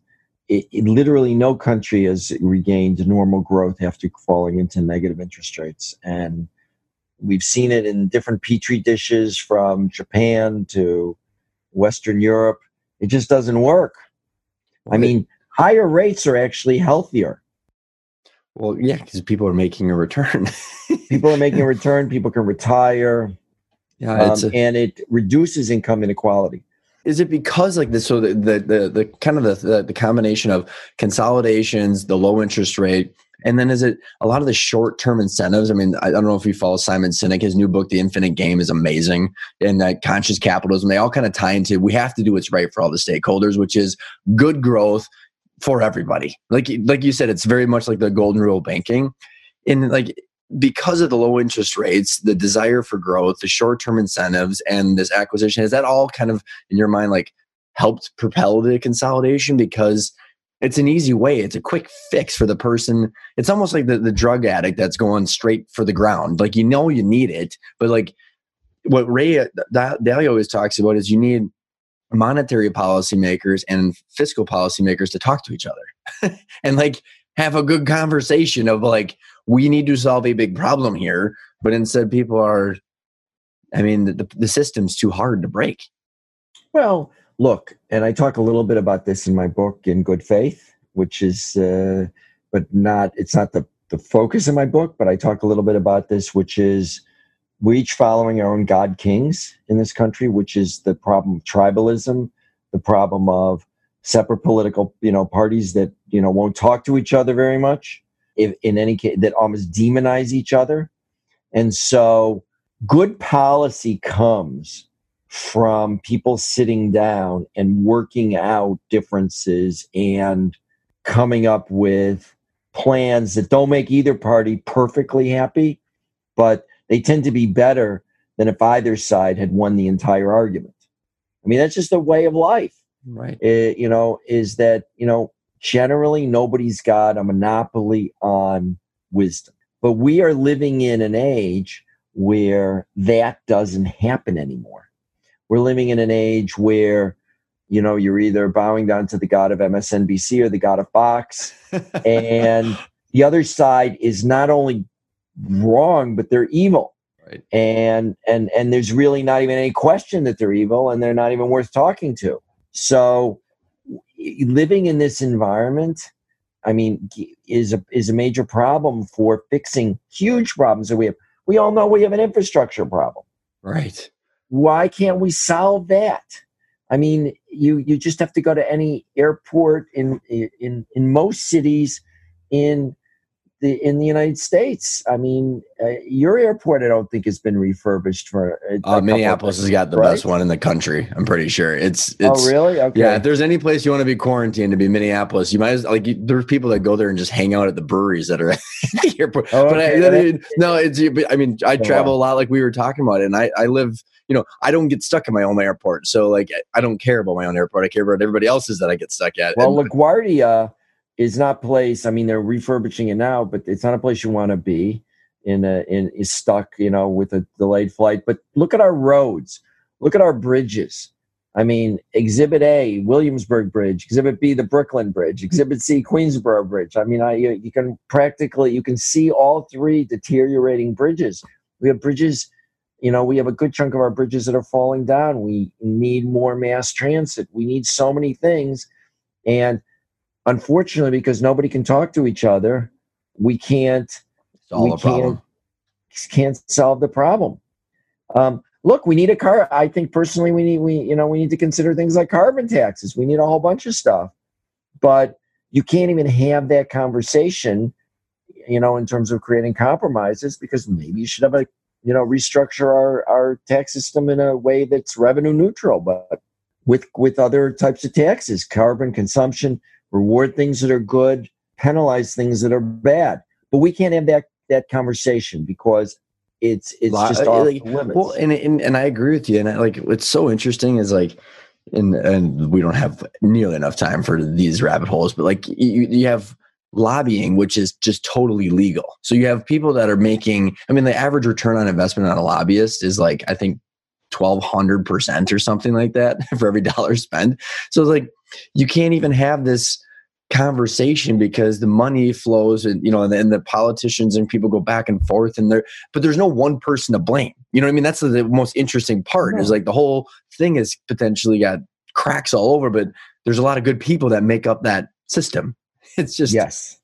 it, it, literally no country has regained normal growth after falling into negative interest rates and We've seen it in different petri dishes from Japan to Western Europe. It just doesn't work. I mean, higher rates are actually healthier. Well, yeah, because people are making a return. people are making a return. People can retire. Yeah, um, a, and it reduces income inequality. Is it because like this? So the the the, the kind of the, the the combination of consolidations, the low interest rate, and then is it a lot of the short term incentives? I mean, I don't know if you follow Simon Sinek. His new book, The Infinite Game, is amazing. And that conscious capitalism, they all kind of tie into we have to do what's right for all the stakeholders, which is good growth for everybody. Like like you said, it's very much like the golden rule banking. And like because of the low interest rates, the desire for growth, the short term incentives, and this acquisition, is that all kind of in your mind like helped propel the consolidation? Because it's an easy way it's a quick fix for the person. It's almost like the, the drug addict that's going straight for the ground. Like you know you need it but like what ray uh, dalio always talks about is you need monetary policymakers and fiscal policymakers to talk to each other and like have a good conversation of like we need to solve a big problem here but instead people are i mean the, the system's too hard to break well look, and I talk a little bit about this in my book, In Good Faith, which is uh, but not it's not the the focus of my book. But I talk a little bit about this, which is we each following our own god kings in this country, which is the problem of tribalism, the problem of separate political you know parties that you know won't talk to each other very much if in any case that almost demonize each other. And so good policy comes from people sitting down and working out differences and coming up with plans that don't make either party perfectly happy but they tend to be better than if either side had won the entire argument. I mean that's just a way of life. Right. it, you know, is that, you know, generally nobody's got a monopoly on wisdom. But we are living in an age where that doesn't happen anymore. We're living in an age where, you know, you're either bowing down to the God of MSNBC or the God of Fox. and the other side is not only wrong, but they're evil. Right. And and and there's really not even any question that they're evil and they're not even worth talking to. So living in this environment, I mean, is a is a major problem for fixing huge problems that we have. We all know we have an infrastructure problem. Right. Why can't we solve that? I mean, you you just have to go to any airport in in in most cities in the in the United States. I mean, uh, your airport, I don't think has been refurbished for. Uh, Minneapolis of has got the right? best one in the country. I'm pretty sure. It's it's oh, really? Okay. Yeah, if there's any place you want to be quarantined to be Minneapolis, you might as like you, there's people that go there and just hang out at the breweries that are at the airport. Oh, but I. I mean, no, it's but I mean I Oh, travel a lot, like we were talking about, it, and I I live. You know, I don't get stuck in my own airport, so like I don't care about my own airport. I care about everybody else's that I get stuck at. Well, And- LaGuardia is not place. I mean, they're refurbishing it now, but it's not a place you want to be in. A, in is stuck, you know, with a delayed flight. But look at our roads. Look at our bridges. I mean, Exhibit A, Williamsburg Bridge. Exhibit B, the Brooklyn Bridge. Hmm. Exhibit C, Queensboro Bridge. I mean, I you, you can practically you can see all three deteriorating bridges. We have bridges. You know, we have a good chunk of our bridges that are falling down. We need more mass transit. We need so many things, and unfortunately, because nobody can talk to each other, we can't we problem. can't solve the problem. Um, look, we need a car. I think personally, we need we you know we need to consider things like carbon taxes. We need a whole bunch of stuff, but you can't even have that conversation, you know, in terms of creating compromises because maybe you should have a you know restructure our our tax system in a way that's revenue neutral, but with with other types of taxes, carbon consumption, reward things that are good, penalize things that are bad. But we can't have that that conversation because it's it's Lot- just uh, off like, limits. Well, and, and and I agree with you. And I, like, what's so interesting is like, and and we don't have nearly enough time for these rabbit holes, but like you you have lobbying, which is just totally legal. So you have people that are making. I mean, the average return on investment on a lobbyist is like I think twelve hundred percent or something like that for every dollar spent. So it's like you can't even have this conversation because the money flows and you know and the, and the politicians and people go back and forth and there but there's no one person to blame you know what i mean that's the, the most interesting part is like the whole thing has potentially got cracks all over but there's a lot of good people that make up that system it's just yes,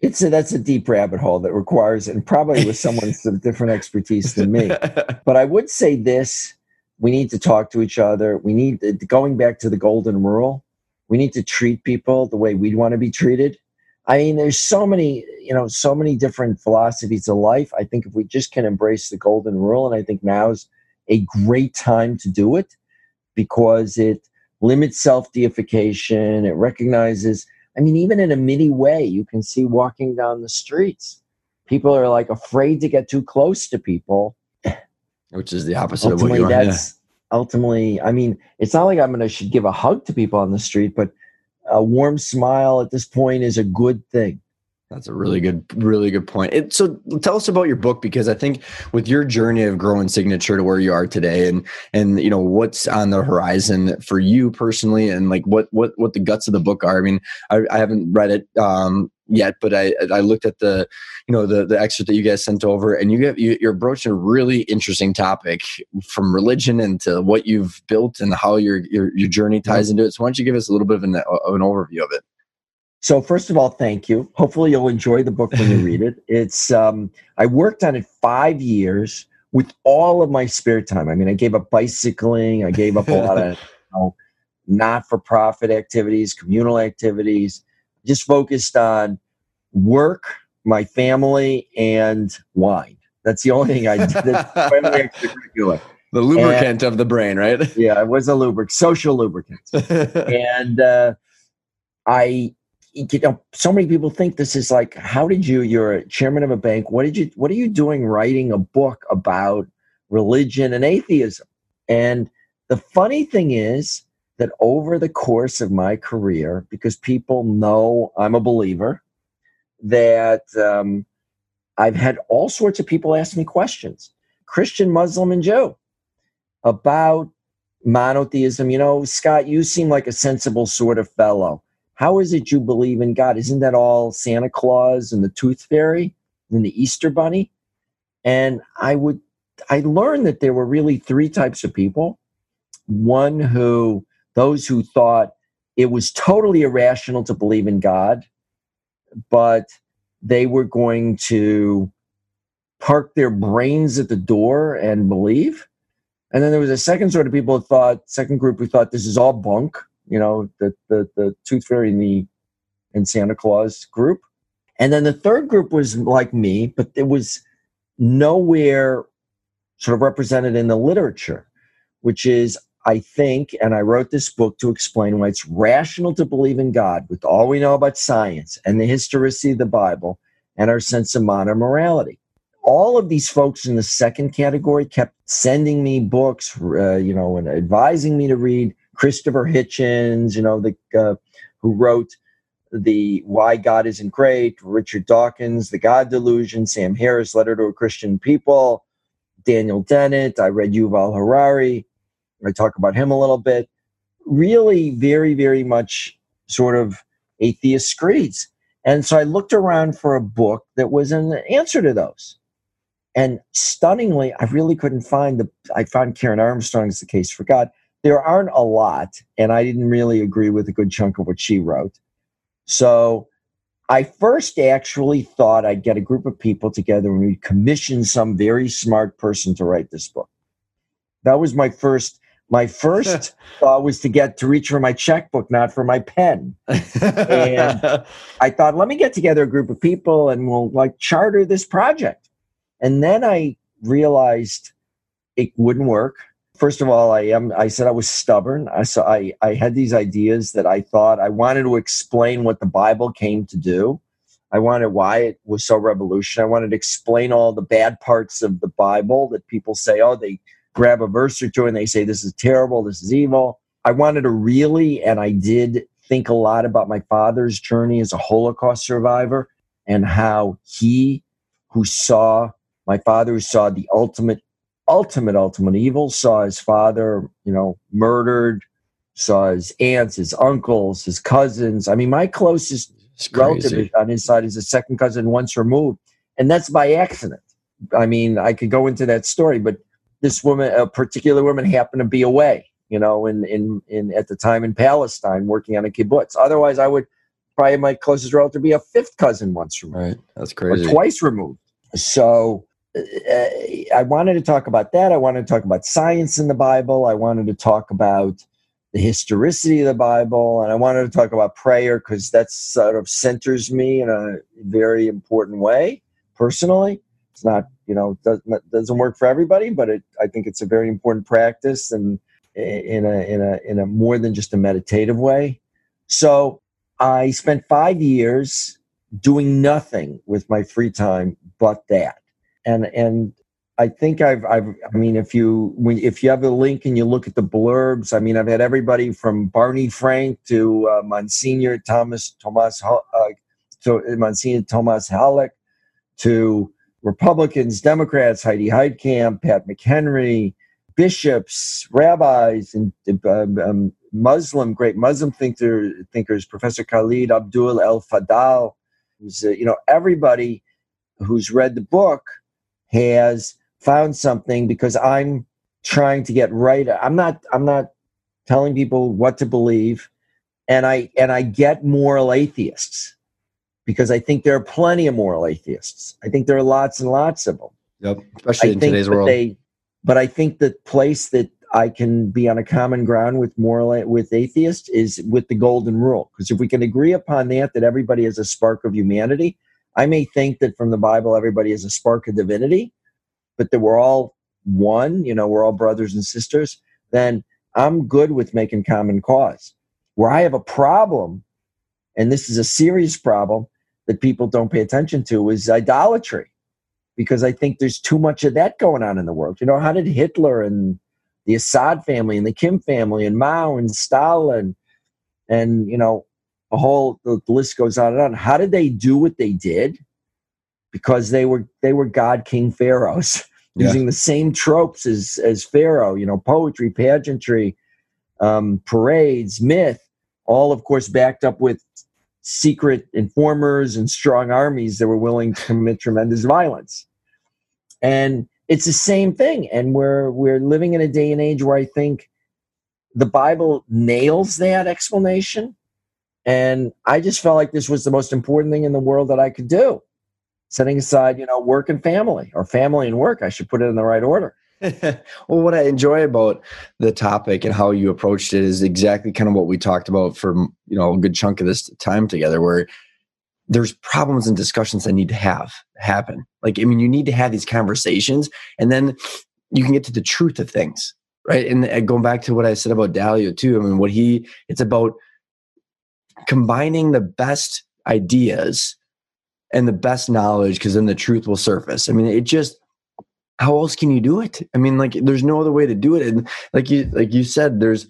it's a, that's a deep rabbit hole that requires and probably with someone with some different expertise than me. But I would say this: we need to talk to each other. We need uh, going back to the golden rule. We need to treat people the way we'd want to be treated. I mean, there's so many, you know, so many different philosophies of life. I think if we just can embrace the golden rule, and I think now is a great time to do it because it limits self deification. It recognizes, I mean, even in a mini way, you can see walking down the streets, people are like afraid to get too close to people which is the opposite of what ultimately you want that's ultimately i mean it's not like i'm gonna should give a hug to people on the street but a warm smile at this point is a good thing That's a really good, really good point. It, so tell us about your book because I think with your journey of growing signature to where you are today, and and you know what's on the horizon for you personally, and like what what what the guts of the book are. I mean, I, I haven't read it um, yet, but I I looked at the you know the the excerpt that you guys sent over, and you get you, you're broaching a really interesting topic from religion into what you've built and how your your your journey ties into it. So why don't you give us a little bit of an of an overview of it? So first of all, thank you. Hopefully, you'll enjoy the book when you read it. It's um, I worked on it five years with all of my spare time. I mean, I gave up bicycling. I gave up a lot of you know, not-for-profit activities, communal activities. Just focused on work, my family, and wine. That's the only thing I did. The lubricant and, of the brain, right? Yeah, it was a lubricant, social lubricant. and uh, I, you know, so many people think this is like, how did you? You're a chairman of a bank. What did you? What are you doing writing a book about religion and atheism? And the funny thing is that over the course of my career, because people know I'm a believer, that um, I've had all sorts of people ask me questions, Christian, Muslim, and Jew, about monotheism. You know, Scott, you seem like a sensible sort of fellow. How is it you believe in God? Isn't that all Santa Claus and the Tooth Fairy and the Easter Bunny? And I would, I learned that there were really three types of people. One who, those who thought it was totally irrational to believe in God, but they were going to park their brains at the door and believe. And then there was a second sort of people who thought, second group who thought this is all bunk, you know, the the, the Tooth Fairy and the and Santa Claus group. And then the third group was like me, but it was nowhere sort of represented in the literature, which is I think, and I wrote this book to explain why it's rational to believe in God with all we know about science and the historicity of the Bible and our sense of modern morality. All of these folks in the second category kept sending me books, uh, you know, and advising me to read Christopher Hitchens, you know, the uh, who wrote the Why God Isn't Great, Richard Dawkins, The God Delusion, Sam Harris, Letter to a Christian People, Daniel Dennett. I read Yuval Harari. I talk about him a little bit. Really, very, very much sort of atheist screeds. And so I looked around for a book that was an answer to those. And stunningly, I really couldn't find the. I found Karen Armstrong's The Case for God. There aren't a lot, and I didn't really agree with a good chunk of what she wrote. So I first actually thought I'd get a group of people together and we'd commission some very smart person to write this book. That was my first my first thought was to get to reach for my checkbook, not for my pen. and I thought, let me get together a group of people and we'll like charter this project. And then I realized it wouldn't work. First of all, I am I said I was stubborn. I saw I, I had these ideas that I thought I wanted to explain what the Bible came to do. I wanted why it was so revolutionary. I wanted to explain all the bad parts of the Bible that people say, oh, they grab a verse or two and they say, This is terrible, this is evil. I wanted to really, and I did think a lot about my father's journey as a Holocaust survivor and how he, who saw my father, who saw the ultimate, ultimate, ultimate evil, saw his father, you know, murdered, saw his aunts, his uncles, his cousins. I mean, my closest relative on his side is a second cousin once removed. And that's by accident. I mean, I could go into that story, but this woman, a particular woman, happened to be away. You know, in in in at the time in Palestine, working on a kibbutz. Otherwise, I would probably my closest relative be a fifth cousin once removed. Right, that's crazy. Or twice removed. So uh, I wanted to talk about that. I wanted to talk about science in the Bible. I wanted to talk about the historicity of the Bible, and I wanted to talk about prayer because that sort of centers me in a very important way personally. It's not, you know, doesn't doesn't work for everybody, but it, I think it's a very important practice and in a in a in a more than just a meditative way. So I spent five years doing nothing with my free time but that, and and I think I've, I've, I mean, if you, when, if you have a link and you look at the blurbs, I mean, I've had everybody from Barney Frank to uh, Monsignor Thomas, Thomas, uh, to Monsignor Thomas Halleck to Republicans, Democrats, Heidi Heitkamp, Pat McHenry, bishops, rabbis, and um, um, Muslim, great Muslim thinker, thinkers, Professor Khaled Abou El Fadl, who's, uh, you know, everybody who's read the book has found something because I'm trying to get right. I'm not, I'm not telling people what to believe. and I and I get moral atheists because I think there are plenty of moral atheists. I think there are lots and lots of them. Yep, especially I in think today's world. They, but I think the place that I can be on a common ground with moral with atheists is with the golden rule. Because if we can agree upon that, that everybody has a spark of humanity, I may think that from the Bible everybody has a spark of divinity, but that we're all one. You know, we're all brothers and sisters. Then I'm good with making common cause. Where I have a problem, and this is a serious problem that people don't pay attention to, is idolatry because I think there's too much of that going on in the world. You know, how did Hitler and the Assad family and the Kim family and Mao and Stalin and you know the whole the list goes on and on. How did they do what they did? Because they were they were God King pharaohs Yeah. using the same tropes as as Pharaoh. You know, poetry, pageantry, um, parades, myth, all of course backed up with secret informers and strong armies that were willing to commit tremendous violence. And it's the same thing. And we're we're living in a day and age where I think the Bible nails that explanation. And I just felt like this was the most important thing in the world that I could do. Setting aside, you know, work and family or family and work. I should put it in the right order. well, what I enjoy about the topic and how you approached it is exactly kind of what we talked about for you know a good chunk of this time together, where there's problems and discussions that need to have happen. Like, I mean, you need to have these conversations, and then you can get to the truth of things, right? And going back to what I said about Dalio too, I mean, what he it's about combining the best ideas and the best knowledge, because then the truth will surface. I mean, it just how else can you do it? I mean, like there's no other way to do it. And like you like you said, there's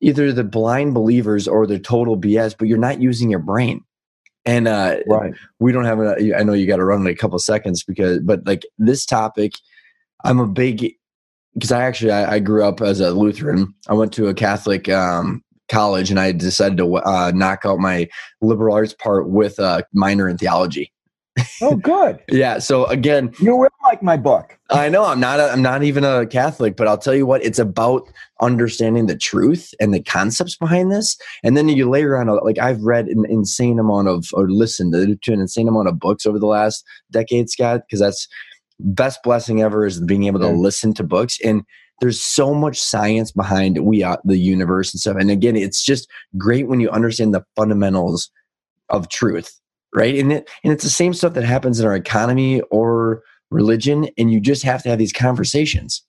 either the blind believers or the total BS, but you're not using your brain. And uh Right. we don't have a I know you got to run in a couple seconds because but like this topic, I'm a big because I actually I, I grew up as a Lutheran. I went to a Catholic um college and I decided to uh, knock out my liberal arts part with a minor in theology. Oh, good. Yeah. So again, You will like my book. I know I'm not a, I'm not even a Catholic, but I'll tell you what, it's about understanding the truth and the concepts behind this, and then you layer on a, like I've read an insane amount of or listened to an insane amount of books over the last decade, Scott, because that's best blessing ever is being able to Yeah. listen to books and. There's so much science behind we are the universe and stuff. And again, it's just great when you understand the fundamentals of truth, right? And it and it's the same stuff that happens in our economy or religion, and you just have to have these conversations.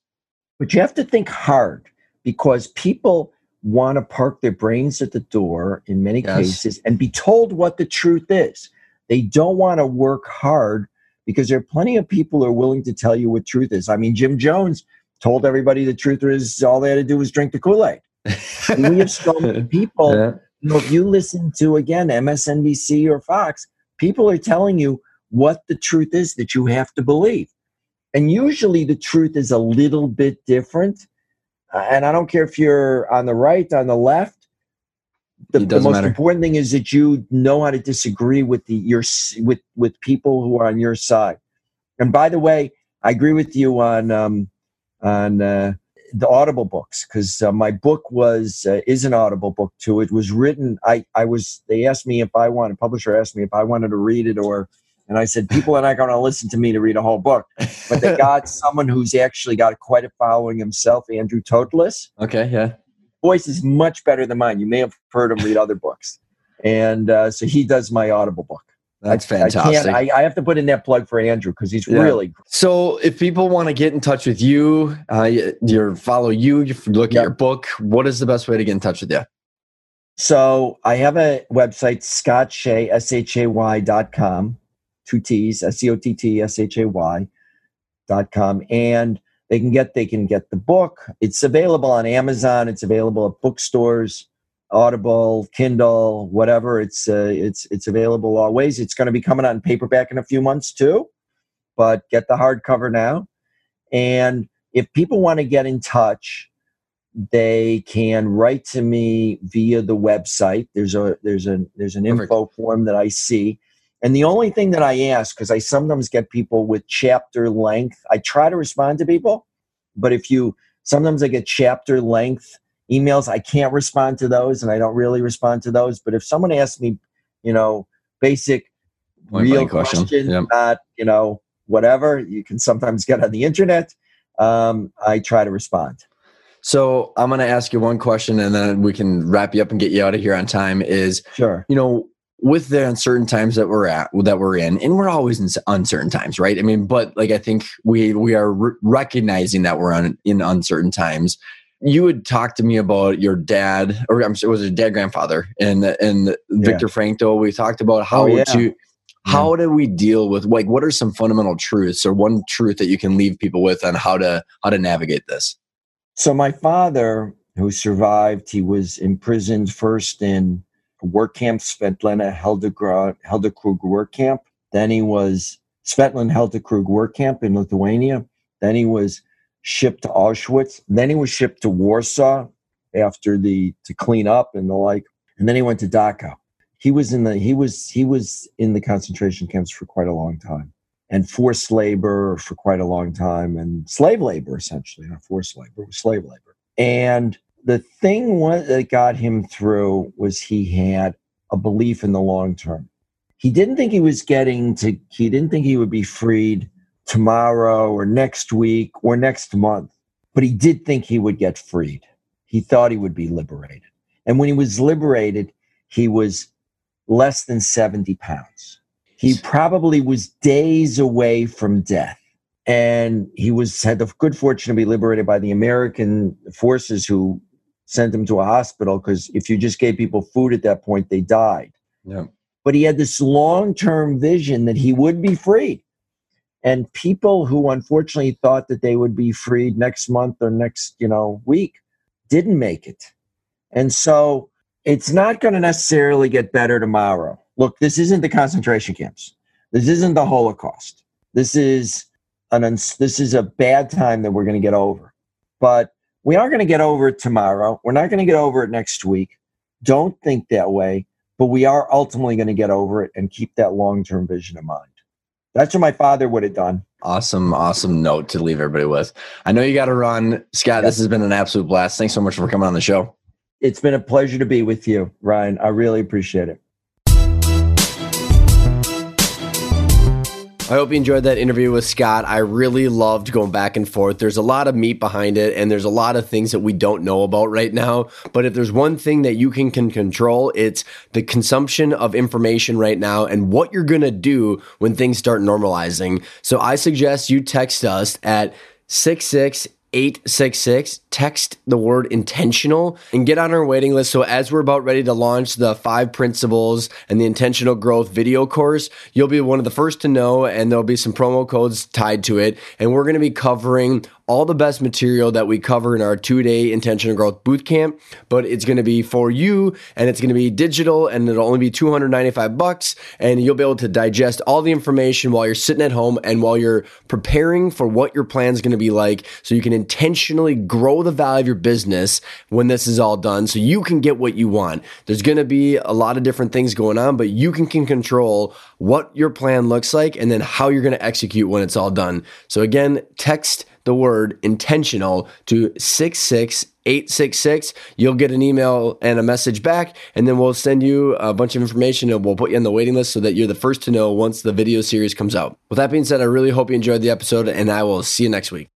But you have to think hard because people want to park their brains at the door in many Yes. cases and be told what the truth is. They don't want to work hard because there are plenty of people who are willing to tell you what truth is. I mean, Jim Jones told everybody the truth is all they had to do was drink the Kool Aid. We have so many people Yeah. you know, if you listen to again MSNBC or Fox, people are telling you what the truth is that you have to believe. And usually the truth is a little bit different. Uh, And I don't care if you're on the right, on the left. The, the most matter. important thing is that you know how to disagree with the your with with people who are on your side. And by the way, I agree with you on um, on uh, the Audible books because uh, my book was uh, is an Audible book too. It was written. I I was. They asked me if I wanted. Publisher asked me if I wanted to read it or, and I said people are not going to listen to me to read a whole book. But they got someone who's actually got quite a following himself, Andrew Totelis. okay, yeah. Voice is much better than mine. You may have heard him read other books, and uh, so he does my Audible book. That's fantastic. I, I, I have to put in that plug for Andrew because he's Yeah. really so, if people want to get in touch with you, uh, you follow you, you look Yep. at your book, what is the best way to get in touch with you? So I have a website, Scott Shay, S H A Y dot com, two T's, S C O T T S H A Y dot com. And they can get they can get the book. It's available on Amazon, it's available at bookstores, Audible, Kindle, whatever. It's uh, it's it's available always. It's going to be coming out in paperback in a few months too. But get the hardcover now. And if people want to get in touch, they can write to me via the website there's a there's a there's an info form that i see and the only thing that i ask because i sometimes get people with chapter length i try to respond to people but if you sometimes i get chapter length emails. I can't respond to those, and I don't really respond to those. But if someone asks me, you know, basic, Point real question. questions, Yep. not you know whatever you can sometimes get on the internet, um, I try to respond. So I'm going to ask you one question, and then we can wrap you up and get you out of here on time. Is Sure. you know with the uncertain times that we're at that we're in and we're always in uncertain times right i mean but like i think we we are re- recognizing that we're on, in uncertain times you would talk to me about your dad or i'm sorry, was it dad grandfather and and victor frankl we talked about how Oh, yeah. to how do we deal with like what are some fundamental truths or one truth that you can leave people with on how to how to navigate this So my father, who survived, he was imprisoned first in work camp, Svetlana Heldegrad, Heydekrug work camp. Then he was Svetlana Heydekrug work camp in Lithuania. Then he was shipped to Auschwitz. Then he was shipped to Warsaw after the to clean up and the like. And then he went to Dachau. He was in the he was he was in the concentration camps for quite a long time and forced labor for quite a long time and slave labor essentially not forced labor was slave labor and the thing was that got him through was he had a belief in the long term he didn't think he was getting to he didn't think he would be freed tomorrow or next week or next month. But he did think he would get freed. He thought he would be liberated. And when he was liberated he was less than 70 pounds. He probably was days away from death. And he was had the good fortune to be liberated by the american forces who sent him to a hospital because if you just gave people food at that point they died. Yeah. But he had this long-term vision that he would be freed and people who unfortunately thought that they would be freed next month or next you know week didn't make it. And so it's not going to necessarily get better tomorrow. Look this isn't the concentration camps. This isn't the holocaust. This is an this is a bad time that we're going to get over. But we are going to get over it tomorrow. We're not going to get over it next week. Don't think that way. But we are ultimately going to get over it and keep that long-term vision in mind that's what my father would have done Awesome, awesome note to leave everybody with. I know you got to run. Scott, this has been an absolute blast. Thanks so much for coming on the show. it's been a pleasure to be with you ryan i really appreciate it I hope you enjoyed that interview with Scott. I really loved going back and forth. There's a lot of meat behind it, and there's a lot of things that we don't know about right now. But if there's one thing that you can, can control, it's the consumption of information right now and what you're going to do when things start normalizing. So I suggest you text us at 66 866 text the word intentional and get on our waiting list. So as we're about ready to launch the five principles and the intentional growth video course you'll be one of the first to know and there'll be some promo codes tied to it. And we're going to be covering all the best material that we cover in our two-day intentional growth boot camp but it's going to be for you and it's going to be digital and it'll only be 295 bucks and you'll be able to digest all the information while you're sitting at home and while you're preparing for what your plan is going to be like so you can intentionally grow the value of your business when this is all done so you can get what you want. There's going to be a lot of different things going on but you can, can control what your plan looks like and then how you're going to execute when it's all done. So again text the word intentional to 66866. You'll get an email and a message back, and then we'll send you a bunch of information and we'll put you on the waiting list so that you're the first to know once the video series comes out. With that being said, I really hope you enjoyed the episode, and I will see you next week.